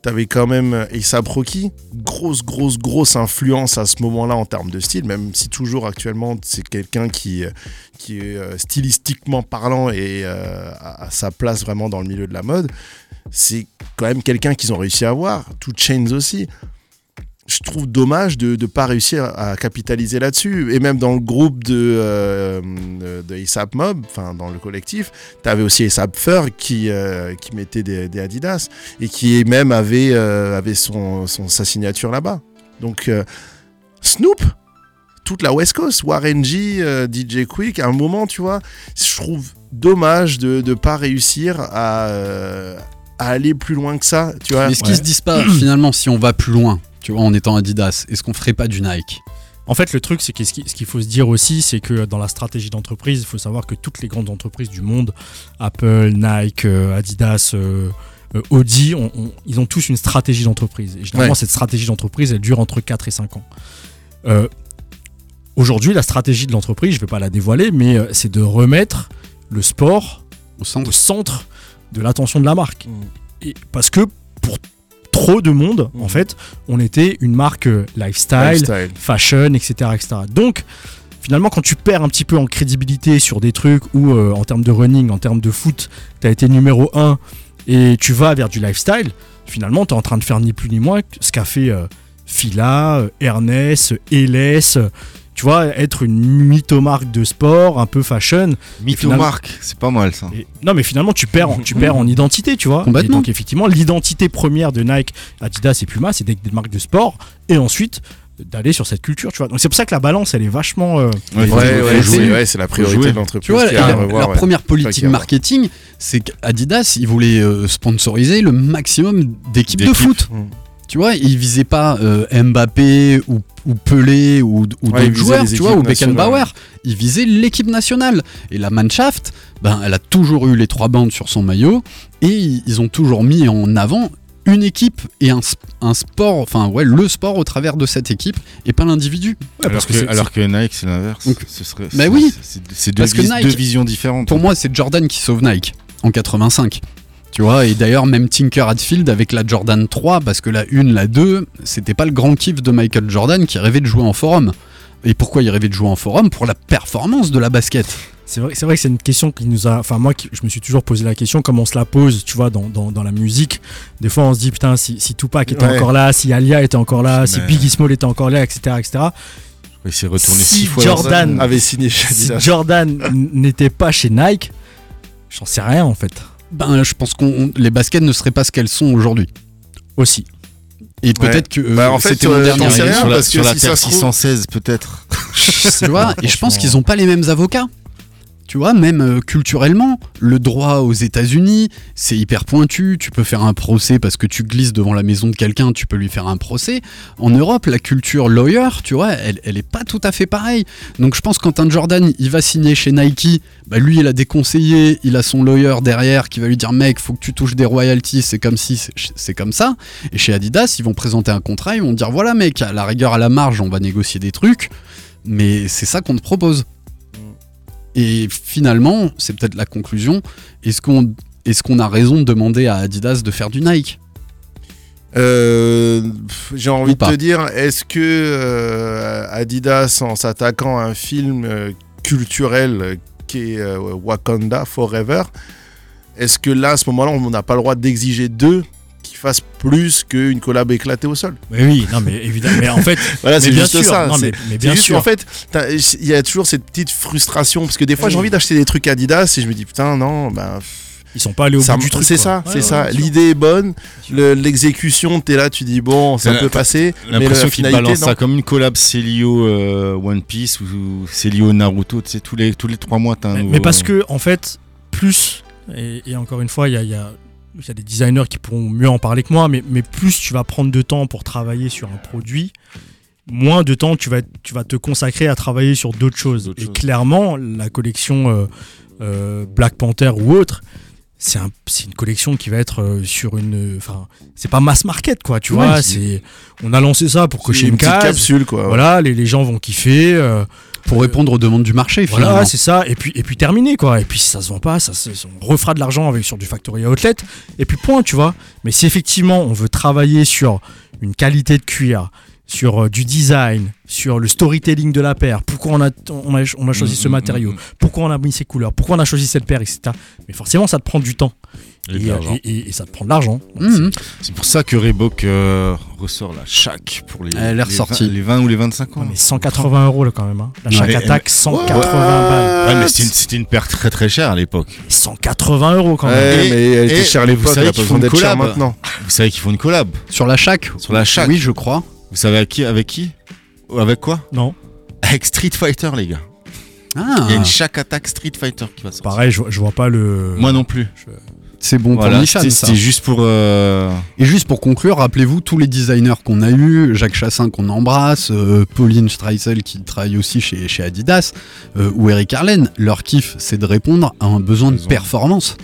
t'avais quand même euh, A$AP Rocky, grosse, grosse, grosse influence à ce moment-là en termes de style, même si toujours actuellement, c'est quelqu'un qui, euh, est euh, stylistiquement parlant et euh, à, sa place vraiment dans le milieu de la mode. C'est quand même quelqu'un qu'ils ont réussi à avoir. Two Chains aussi je trouve dommage de ne pas réussir à capitaliser là-dessus. Et même dans le groupe de, euh, de ASAP Mob, enfin dans le collectif, tu avais aussi ASAP Fur qui, euh, qui mettait des, des Adidas et qui même avait, euh, avait son, son- sa signature là-bas. Donc euh, Snoop, toute la West Coast, Warren G, euh, DJ Quick, à un moment, tu vois, je trouve dommage de ne pas réussir à, euh, à aller plus loin que ça. Tu vois Mais est-ce qu'ils se disent pas finalement si on va plus loin, tu vois, en étant Adidas, est-ce qu'on ferait pas du Nike? En fait, le truc, c'est que ce qui- ce qu'il faut se dire aussi, c'est que dans la stratégie d'entreprise, il faut savoir que toutes les grandes entreprises du monde, Apple, Nike, euh, Adidas, euh, euh, Audi, on- on- ils ont tous une stratégie d'entreprise. Et généralement, Ouais. cette stratégie d'entreprise, elle dure entre 4 et 5 ans. Euh, Aujourd'hui, la stratégie de l'entreprise, je ne vais pas la dévoiler, mais c'est de remettre le sport au centre, au centre de l'attention de la marque. Mm. Et parce que pour trop de monde, en fait, on était une marque euh, lifestyle, Lifestyle. fashion, etc., etc. Donc, finalement, quand tu perds un petit peu en crédibilité sur des trucs où, euh, en termes de running, en termes de foot, tu as été numéro 1 et tu vas vers du lifestyle, finalement, tu es en train de faire ni plus ni moins que ce qu'a fait euh, Fila, euh, Ernest, LS, tu vois, être une mythomarque de sport, un peu fashion. Mythomarque, c'est pas mal ça. Et- non, mais finalement, tu perds, en- tu perds en (laughs) identité, tu vois. Et donc, effectivement, l'identité première de Nike, Adidas et Puma, c'est des, des marques de sport. Et ensuite, d'aller sur cette culture, tu vois. Donc, c'est pour ça que la balance, elle est vachement. euh, Ouais, Ouais, c'est ouais, la priorité de l'entreprise. Tu vois, qui a à leur, revoir, leur ouais. première politique marketing, c'est qu'Adidas, ils voulaient euh, sponsoriser le maximum d'équipes de foot. Mm. Tu vois, ils visaient pas euh, Mbappé ou, ou Pelé ou, ou Ouais, d'autres joueurs, tu vois, ou Beckenbauer. Ils visaient l'équipe nationale. Et la Mannschaft, ben, elle a toujours eu les trois bandes sur son maillot et ils ont toujours mis en avant une équipe et un, sp- un sport, enfin ouais, le sport au travers de cette équipe et pas l'individu. alors, que, c'est- alors que Nike, c'est l'inverse. Donc- Ce serait. Bah oui. C'est deux, vis- deux visions différentes. Pour moi, c'est Jordan qui sauve Nike en 85. Tu vois, et d'ailleurs, même Tinker Hatfield avec la Jordan 3, parce que la 1, la 2, c'était pas le grand kiff de Michael Jordan qui rêvait de jouer en forum. Et pourquoi il rêvait de jouer en forum? Pour la performance de la basket. C'est vrai, c'est vrai que c'est une question qui nous a. Enfin, moi, je me suis toujours posé la question, comme on se la pose, tu vois, dans, dans, dans la musique. Des fois, on se dit, putain, si, si Tupac était Ouais. encore là, si Alia était encore là, si Biggie Small était encore là, etc. etc. Il s'est retourné Si six fois. Jordan- avait signé chez Si. Jordan n'était pas chez Nike, j'en sais rien en fait. Ben, je pense que les baskets ne seraient pas ce qu'elles sont aujourd'hui. Aussi. Et peut-être que. euh, Bah, en fait, c'était mon euh, dernier sur la, parce que sur la si Terre se trouve- 616, peut-être. Tu vois, et je pense qu'ils n'ont pas les mêmes avocats. Tu vois, même euh, culturellement, le droit aux États-Unis, c'est hyper pointu. Tu peux faire un procès parce que tu glisses devant la maison de quelqu'un, tu peux lui faire un procès. En Europe, la culture lawyer, tu vois, elle, est pas tout à fait pareille. Donc je pense un Jordan, il va signer chez Nike, bah lui, il a des conseillers, il a son lawyer derrière qui va lui dire mec, faut que tu touches des royalties, c'est comme si, c'est comme ça. Et chez Adidas, ils vont présenter un contrat, ils vont dire voilà mec, à la rigueur, à la marge, on va négocier des trucs, mais c'est ça qu'on te propose. Et finalement, c'est peut-être la conclusion. Est-ce qu'on est qu'on a raison de demander à Adidas de faire du Nike? Euh, J'ai envie Ou de pas. te dire, est-ce que euh, Adidas, en s'attaquant à un film euh, culturel qui est Wakanda Forever, est-ce que là, à ce moment-là, on n'a pas le droit d'exiger d'eux fassent plus qu'une collab éclatée au sol Mais oui, non, mais évidemment. Mais en fait, (laughs) Voilà, c'est bien juste sûr, ça. non, mais, bien juste sûr. qu'en fait, il y a toujours cette petite frustration parce que des fois, j'ai envie d'acheter des trucs Adidas et je me dis putain, non, ben. pff, Ils sont pas allés au ça bout du truc. C'est ça, Ouais, c'est ouais, ça. L'idée est bonne, le- l'exécution, t'es là, tu dis bon, c'est un T'as- peu passé. mais L'impression la qu'ils balancent ça comme une collab Célio euh, One Piece ou, Célio Naruto. Tu sais, tous les, tous les trois mois, t'as un Mais, nouveau- mais parce que, en fait, plus, et, et encore une fois, il y a, il y a- il y a des designers qui pourront mieux en parler que moi, mais, mais plus tu vas prendre de temps pour travailler sur un produit, moins de temps tu vas, tu vas te consacrer à travailler sur d'autres choses. Et choses. clairement, la collection euh, euh, Black Panther ou autre, c'est un, une collection qui va être euh, sur une. Enfin, c'est pas mass market, quoi, tu Ouais, vois. c'est- On a lancé ça pour cocher une une case. capsule, quoi. Voilà, les, les gens vont kiffer. euh, Pour répondre aux demandes du marché, finalement. voilà, c'est ça. Et puis, et puis terminé, quoi. Et puis, si ça se vend pas, ça, se- on refera de l'argent avec sur du factory outlet. Et puis, point, tu vois. Mais si effectivement, on veut travailler sur une qualité de cuir, sur euh, du design, sur le storytelling de la paire, pourquoi on a, on a, on a choisi Mm, ce mm, matériau, mm, pourquoi on a mis ces couleurs, pourquoi on a choisi cette paire, etc. Mais forcément, ça te prend du temps. Et de Et, et- et- et ça te prend de l'argent. Mhm. C'est pour ça que Reebok euh, ressort la chaque pour les, Elle est les ressortie. 20 les 20 ou les 25 c'est- ans. ouais, mais 180 euros là quand même. hein. La chaque attaque, 180 balles. Ouais, mais c'était une, une paire très très chère à l'époque. 180 euros quand même. Mais elle était et chère à vous l'époque, savez qu'ils font une collab. maintenant. Vous savez qu'ils font une collab Sur la chaque sur la chaque. Oui, je crois. Vous savez avec qui Avec qui? Avec quoi? Non. Avec Street Fighter, les gars. Ah, Il y a une chaque attaque Street Fighter qui va sortir. Pareil, je, je vois pas le. Moi non plus. C'est bon Voilà, pour Nishan, c'était juste pour. euh, Et juste pour conclure, rappelez-vous tous les designers qu'on a eu, Jacques Chassin qu'on embrasse, euh, Pauline Streisel qui travaille aussi chez, chez Adidas, euh, ou Eric Arlen, leur kiff c'est de répondre à un besoin de performance.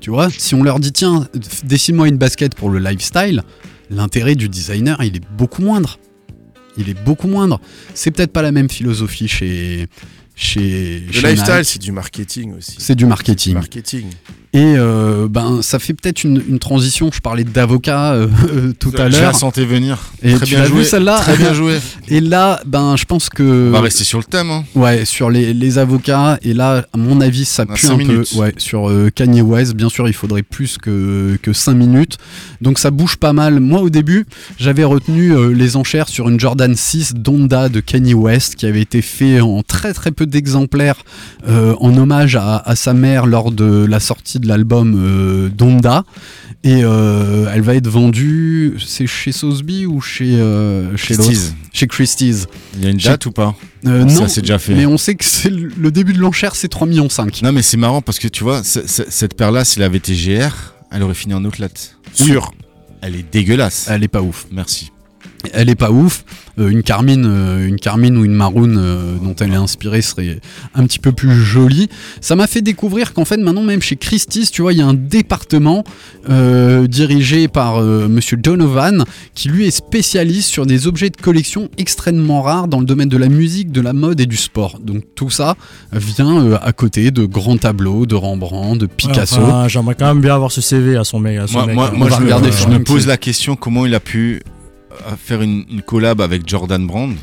Tu vois, si on leur dit tiens, dessine-moi une basket pour le lifestyle, l'intérêt du designer il est beaucoup moindre. Il est beaucoup moindre. C'est peut-être pas la même philosophie chez, chez, Le chez lifestyle, c'est du marketing aussi. C'est du marketing. Marketing. Et euh, ben, ça fait peut-être une, une transition. Je parlais d'avocat euh, tout à Je la l'heure. sentais venir. Et Très tu bien joué. vu celle-là Très bien joué. (laughs) Et là, ben, je pense que. On va rester sur le thème. Hein. Ouais, sur les, les avocats. Et là, à mon avis, ça pue un minutes. peu. Ouais, sur euh, Kanye West, bien sûr, il faudrait plus que, que 5 minutes. Donc ça bouge pas mal. Moi, au début, j'avais retenu euh, les enchères sur une Jordan 6 Donda de Kanye West qui avait été fait en très très peu d'exemplaires euh, en hommage à, à sa mère lors de la sortie de l'album euh, Donda. Et euh, elle va être vendue, c'est chez Sotheby ou chez, Christie's. Chez Christie's. Il y a une date ou pas? Euh, Ça, non, c'est déjà fait. mais on sait que c'est le début de l'enchère, c'est 3 millions 5. Non, mais c'est marrant parce que tu vois, cette paire-là, s'il avait été GR, elle aurait fini en outlet. Sûr. Elle est dégueulasse. Elle est pas ouf. Merci. Elle est pas ouf. Euh, une carmine, euh, une carmine ou une maroon euh, dont elle est inspirée serait un petit peu plus jolie. Ça m'a fait découvrir qu'en fait maintenant même chez Christie's, tu vois, il y a un département euh, dirigé par euh, Monsieur Donovan qui lui est spécialiste sur des objets de collection extrêmement rares dans le domaine de la musique, de la mode et du sport. Donc tout ça vient euh, à côté de grands tableaux de Rembrandt, de Picasso. Enfin, J'aimerais quand même bien avoir ce CV à son mec. à son Moi, mec, moi, hein. moi, je, me- regarder je me pose la question comment il a pu euh, faire une, une collab avec Jordan Brand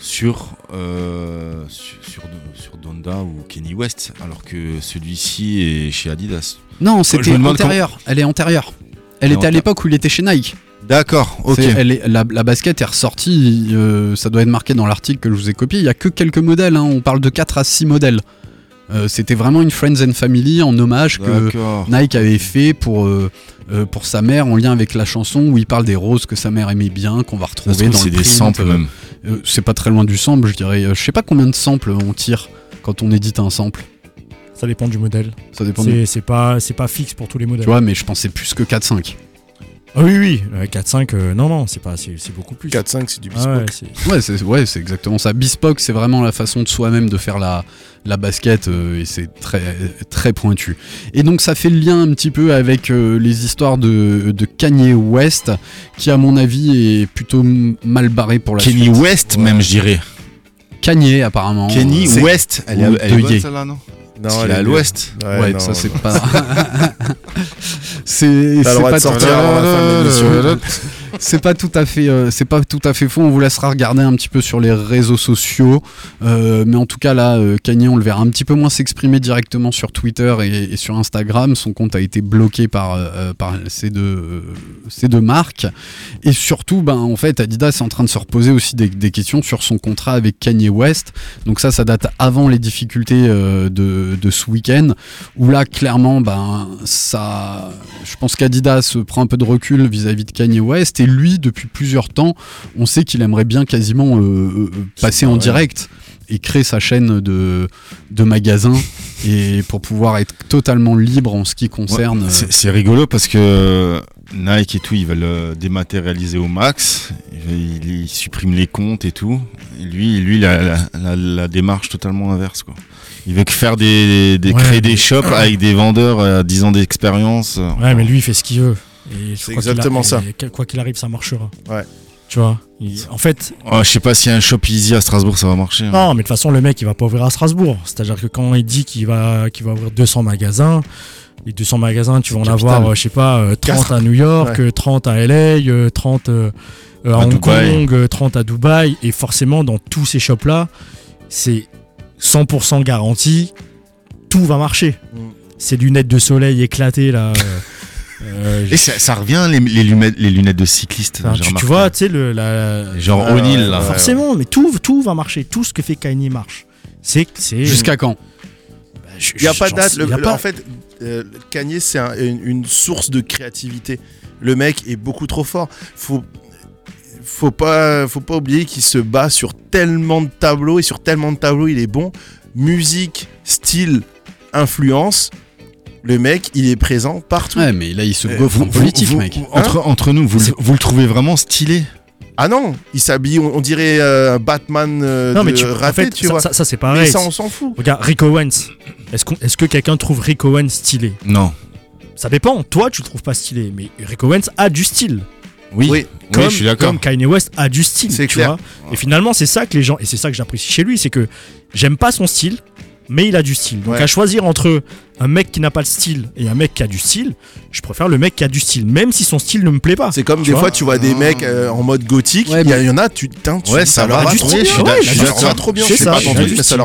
sur, euh, sur, sur, sur Donda ou Kenny West, alors que celui-ci est chez Adidas. Non, c'était me demande antérieur. Elle est antérieure. Elle était à antérieure. l'époque où il était chez Nike. D'accord, ok. C'est- elle est- la, la basket est ressortie, euh, ça doit être marqué dans l'article que je vous ai copié. Il y a que quelques modèles, hein, on parle de 4 à 6 modèles. Euh, C'était vraiment une Friends and Family en hommage que. Nike avait fait pour, euh, euh, pour sa mère en lien avec la chanson où il parle des roses que sa mère aimait bien, qu'on va retrouver trouve, dans c'est le des samples même. euh, c'est pas très loin du sample, je dirais. Je sais pas combien de samples on tire quand on édite un sample. Ça dépend du modèle. Ça dépend. du- C'est c'est pas, c'est pas fixe pour tous les modèles. Tu vois, mais je pensais plus que 4-5. Ah oui, oui, euh, 4-5, euh, non, non, c'est pas, c'est c'est beaucoup plus. 4-5, c'est du Ah ouais, bespoke. c'est- Ouais, c'est ouais, c'est exactement ça. Bespoke, c'est vraiment la façon de soi-même de faire la, la basket euh, et c'est très, très pointu. Et donc, ça fait le lien un petit peu avec euh, les histoires de, de Kanye West, qui, à mon avis, est plutôt mal barré pour la Kenny suite. West, même, je dirais. Kanye, apparemment. Kenny euh, West, elle est, elle est bonne, celle-là, non? Non, est à l'ouest. Ouais, non, ça, c'est pas. (laughs) c'est pas sortir c'est pas tout à fait euh, c'est pas tout à fait faux. On vous laissera regarder un petit peu sur les réseaux sociaux. Euh, mais en tout cas là euh, Kanye on le verra un petit peu moins s'exprimer directement sur Twitter et, sur Instagram. Son compte a été bloqué par euh, par ces deux euh, ces deux marques. Et surtout ben en fait Adidas est en train de se reposer aussi des, des questions sur son contrat avec Kanye West. Donc ça ça date avant les difficultés euh, de, de ce week-end où là clairement ben ça je pense qu'Adidas prend un peu de recul vis-à-vis de Kanye West lui depuis plusieurs temps on sait qu'il aimerait bien quasiment euh, euh, passer en direct et créer sa chaîne de, de magasins (laughs) et pour pouvoir être totalement libre en ce qui concerne Ouais, euh, c'est- C'est rigolo parce que Nike et tout, ils veulent dématérialiser au max. Ils, ils suppriment les comptes et tout. Et lui, lui, il a la, la- la démarche totalement inverse. Quoi. Il veut que faire des, des Ouais, créer des shops avec des vendeurs à 10 ans d'expérience. Ouais, mais lui, il fait ce qu'il veut. C'est exactement a- ça. et Quoi qu'il arrive, ça marchera. Ouais. Tu vois En fait, Oh, je sais pas si un shop easy à Strasbourg ça va marcher. hein. non, mais de toute façon, le mec, il va pas ouvrir à Strasbourg. C'est-à-dire que quand il dit qu'il va, qu'il va ouvrir 200 magasins, les 200 magasins, tu vas en Capital. avoir, euh, je sais pas, euh, 30 à New York, Ouais. euh, 30 à LA, euh, 30 euh, euh, à, À Hong Dubaï. Kong, euh, 30 à Dubaï. Et forcément, dans tous ces shops-là, c'est 100% garanti, tout va marcher. Mm. Ces lunettes de soleil éclatées, là. (laughs) euh, euh, Et ça, ça revient les, les lunettes, les lunettes de cycliste. Enfin, tu, vois, tu sais, le, la, Genre Ouais, O'Neill là. ouais. forcément, mais tout, tout va marcher. Tout ce que fait Kanye marche. C'est, c'est. jusqu'à quand? Bah, Il n'y a je- pas de date. sais- Le- y a le- pas- En fait, euh, Kanye, c'est un- une, une source de créativité. Le mec est beaucoup trop fort. Faut, faut pas, faut pas oublier qu'il se bat sur tellement de tableaux et sur tellement de tableaux, il est bon. Musique, style, influence. Le mec, il est présent partout. ouais mais là il se Euh, gaufre en politique vous- mec vous- entre, entre nous, vous, le- vous le trouvez vraiment stylé Ah non, il s'habille, on, dirait euh, un Batman euh, Non, mais tu, en fait, tu ça, vois. ça, ça, c'est mais pareil. ça, on s'en fout. Regarde, Rick Owens. Est-ce, que quelqu'un trouve Rick Owens stylé? Non. Ça dépend. Toi, tu le trouves pas stylé, mais Rick Owens a du style. Oui, Oui. comme, je suis d'accord. comme Kanye West a du style. C'est tu clair. vois. Et finalement, c'est ça que les gens, et c'est ça que j'apprécie chez lui, c'est que j'aime pas son style, mais il a du style. Donc Ouais. à choisir entre un mec qui n'a pas de style et un mec qui a du style, je préfère le mec qui a du style, même si son style ne me plaît pas. C'est comme Tu des vois fois tu vois des mecs euh, en mode gothique, Ouais, il y, en a, tu, tu Ouais, dis, ça leur va trop bien, je suis d'accord, ça suis leur va trop bien. Je ça, ça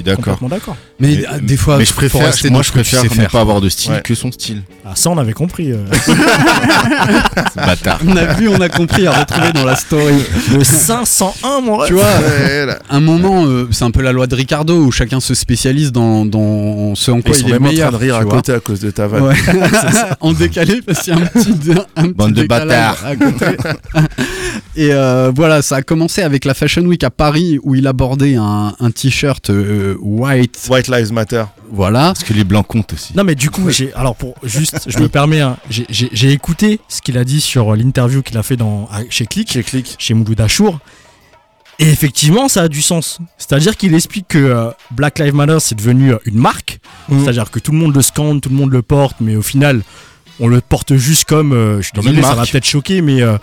bien. D'accord. Mais Mais- euh, des fois, Mais je préfère, moi je tu préfère sais ne faire. pas avoir de style Ouais. que son style. Ah, ça, on avait compris. euh. (laughs) Bâtard. On a vu, on a compris à retrouver dans la story. le 501, mon rêve. Tu vois, là. un moment, euh, c'est un peu la loi de Ricardo où chacun se spécialise dans, dans ce en Ils quoi sont il est même en train de rire tu à côté à cause de ta vanne. Ouais. (laughs) (laughs) en décalé parce qu'il y a un petit, un petit Bande de bâtards. à côté. Et euh, voilà, ça a commencé avec la Fashion Week à Paris où il abordait un, un t-shirt euh, white. White Lives Matter. Voilà. Parce que les blancs comptent aussi. Non mais du coup, j'ai alors pour juste, je me permets, hein, j'ai- j'ai j'ai écouté ce qu'il a dit sur l'interview qu'il a fait dans à- chez Click, Chez Click. chez Mouloud Achour. Et effectivement, ça a du sens. C'est-à-dire qu'il explique que euh, Black Lives Matter c'est devenu euh, une marque. Mhm. C'est-à-dire que tout le monde le scande, tout le monde le porte, mais au final, on le porte juste comme. euh, je suis désolé, ça va peut-être choquer, mais euh,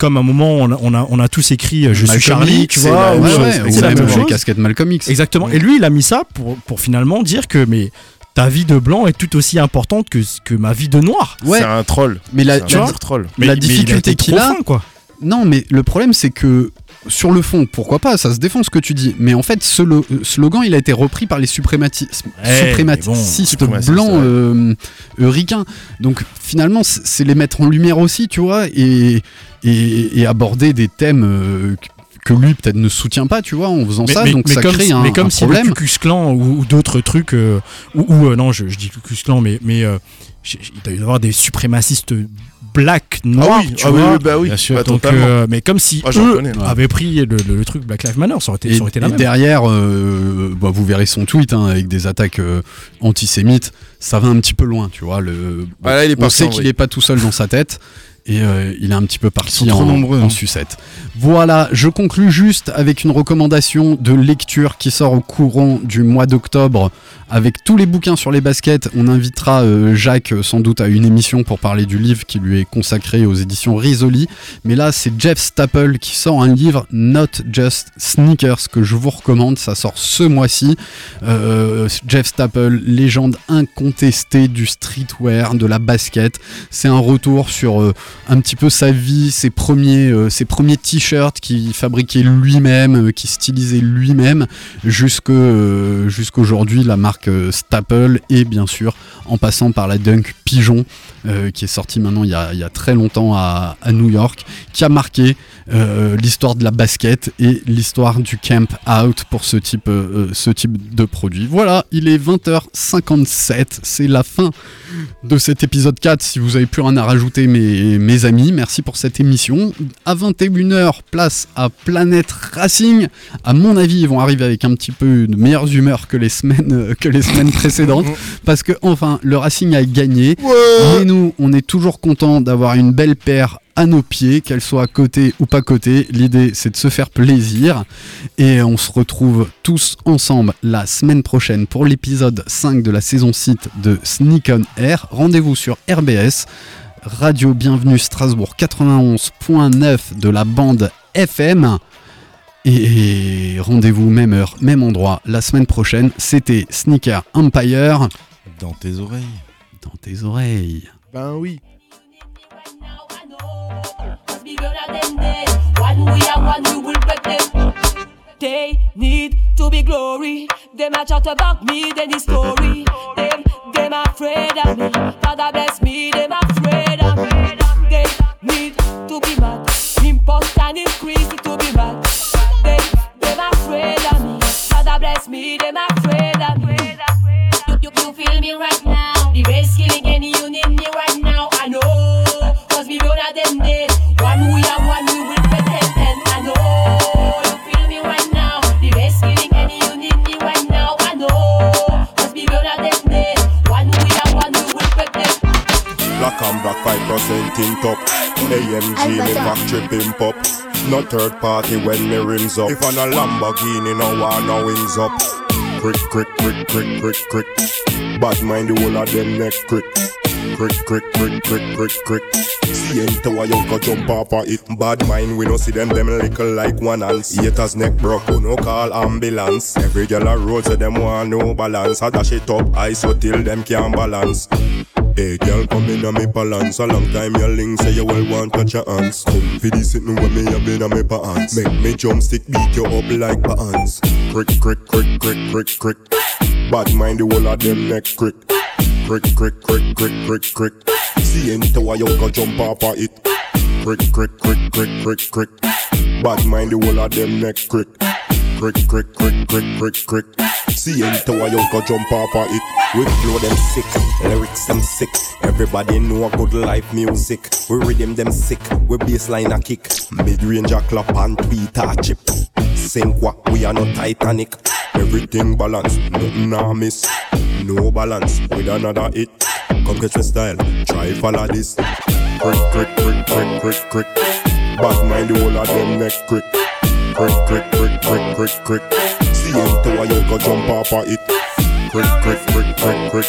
comme à un moment, on a, on a, on a tous écrit euh, Je suis Charlie, tu vois. la- ou, ouais, ouais, c'est ou la même chose. casquettes Malcolm X. Exactement. Et lui, il a mis ça pour, pour finalement dire que mais ta vie de blanc est tout aussi importante que, que ma vie de noir. Ouais, C'est un troll. mais la, C'est tu un vois, troll. Mais la difficulté qu'il a- fin, quoi. Non, mais le problème, c'est que sur le fond, pourquoi pas, ça se défend ce que tu dis. Mais en fait, ce euh, slogan, il a été repris par les Ouais, suprématistes blancs euh, euh, ricains. Donc finalement, c'est les mettre en lumière aussi, tu vois, et, et, et aborder des thèmes euh, que- lui peut-être ne soutient pas, tu vois, en faisant ça. donc ça comme, crée un, mais comme un si problème. le Klan ou, ou d'autres trucs, euh, ou, ou, euh, non, je, je dis Ku Klux Klan, mais, mais euh, il doit y avoir des suprémacistes black, noirs, ah oui, tu ah vois. oui, bah oui. Bien sûr. Bah, Donc, euh, mais comme si Ah, eux connais. avaient pris le, le- le truc Black Lives Matter, ça aurait été, Et, ça aurait été la et même. derrière, euh, bah, vous verrez son tweet hein, avec des attaques euh, antisémites. Ça va un petit peu loin, tu vois. Le, Ah, là, il est on sait qu'il n'est pas tout seul dans sa tête. Et euh, il est un petit peu parti en, nombreux, en hein. sucette. Voilà, je conclus juste avec une recommandation de lecture qui sort au courant du mois d'octobre avec tous les bouquins sur les baskets. On invitera euh, Jacques euh, sans doute à une émission pour parler du livre qui lui est consacré aux éditions Risoli. Mais là, c'est Jeff Staple qui sort un livre Not Just Sneakers que je vous recommande. Ça sort ce mois-ci. Euh, Jeff Staple, légende incontestée du streetwear, de la basket. C'est un retour sur un petit peu sa vie, ses premiers, euh, t-shirts qu'il fabriquait lui-même, euh, qu'il stylisait lui-même, euh, jusqu'aujourd'hui la marque Staple et bien sûr en passant par la Dunk Pigeon euh, qui est sortie maintenant il y a, il y a très longtemps à, à New York, qui a marqué euh, l'histoire de la basket et l'histoire du camp out pour ce type, euh, ce type de produit. Voilà, il est 20h57, c'est la fin de cet épisode 4. Si vous avez plus rien à rajouter, mes, mes amis, merci pour cette émission. À 21h, place à Planète Racing. À mon avis, ils vont arriver avec un petit peu de meilleures humeurs que les semaines, que les semaines précédentes, (laughs) parce que enfin, le Racing a gagné. Mais nous, on est toujours content d'avoir une belle paire à nos pieds, qu'elle soit à côté ou pas côté. L'idée, c'est de se faire plaisir. Et on se retrouve tous ensemble la semaine prochaine pour l'épisode 5 de la saison 6 de Sneak on Air. Rendez-vous sur RBS, Radio Bienvenue Strasbourg 91.9 de la bande FM. Et rendez-vous même heure, même endroit la semaine prochaine. C'était Sneaker Empire Dans tes oreilles. Dans tes oreilles. Ben oui. They need to be glory. Them a chat about me, then the story. Them, them afraid of me. Father bless me, them afraid of me. They need to be mad. Impulse and increase to be mad. They, them afraid of me. Father bless me, them afraid AMG me factory pimp up No third party when me rims up If I'm a Lamborghini no one no wings up Crick crick crick crick crick crick Bad mind the whole of them neck crick Crick, crick, crick, crick, crick, crick. See into a young go jump off of it. Bad mind, we no see them, them little like one ants. Haters neck broke, who no call ambulance. Every girl a road, so them want no balance. I dash it up, I so till them can't balance. Hey girl, come in a me balance. A long time your link say you well want touch your hands Come for this sitting with me up in a me pants. Make me jump stick beat you up like pants. Crick, crick, crick, crick, crick, crick. Bad mind the whole of them neck crick. Crick, crick, crick, crick, crick, crick. See into a young go jump off of it. Crick, crick, crick, crick, crick, crick. Bad mind the whole of them neck crick Crick, crick, crick, crick, crick, crick. See into a young jump off of it. We flow them sick, lyrics them sick. Everybody know a good life music. We rhythm them sick, we bassline a kick. Mid-range a clap and beat a chip. Sink what, we are no Titanic. Everything balance, nothing a miss. No balance, with another hit. Come catch my style, try follow this. Crick, crick, crick, crick, crick, crick. Bad mind the whole of them neck crick Crick, crick, crick, crick, crick, crick See into a young go jump off of it. Crick, crick, crick, crick, crick,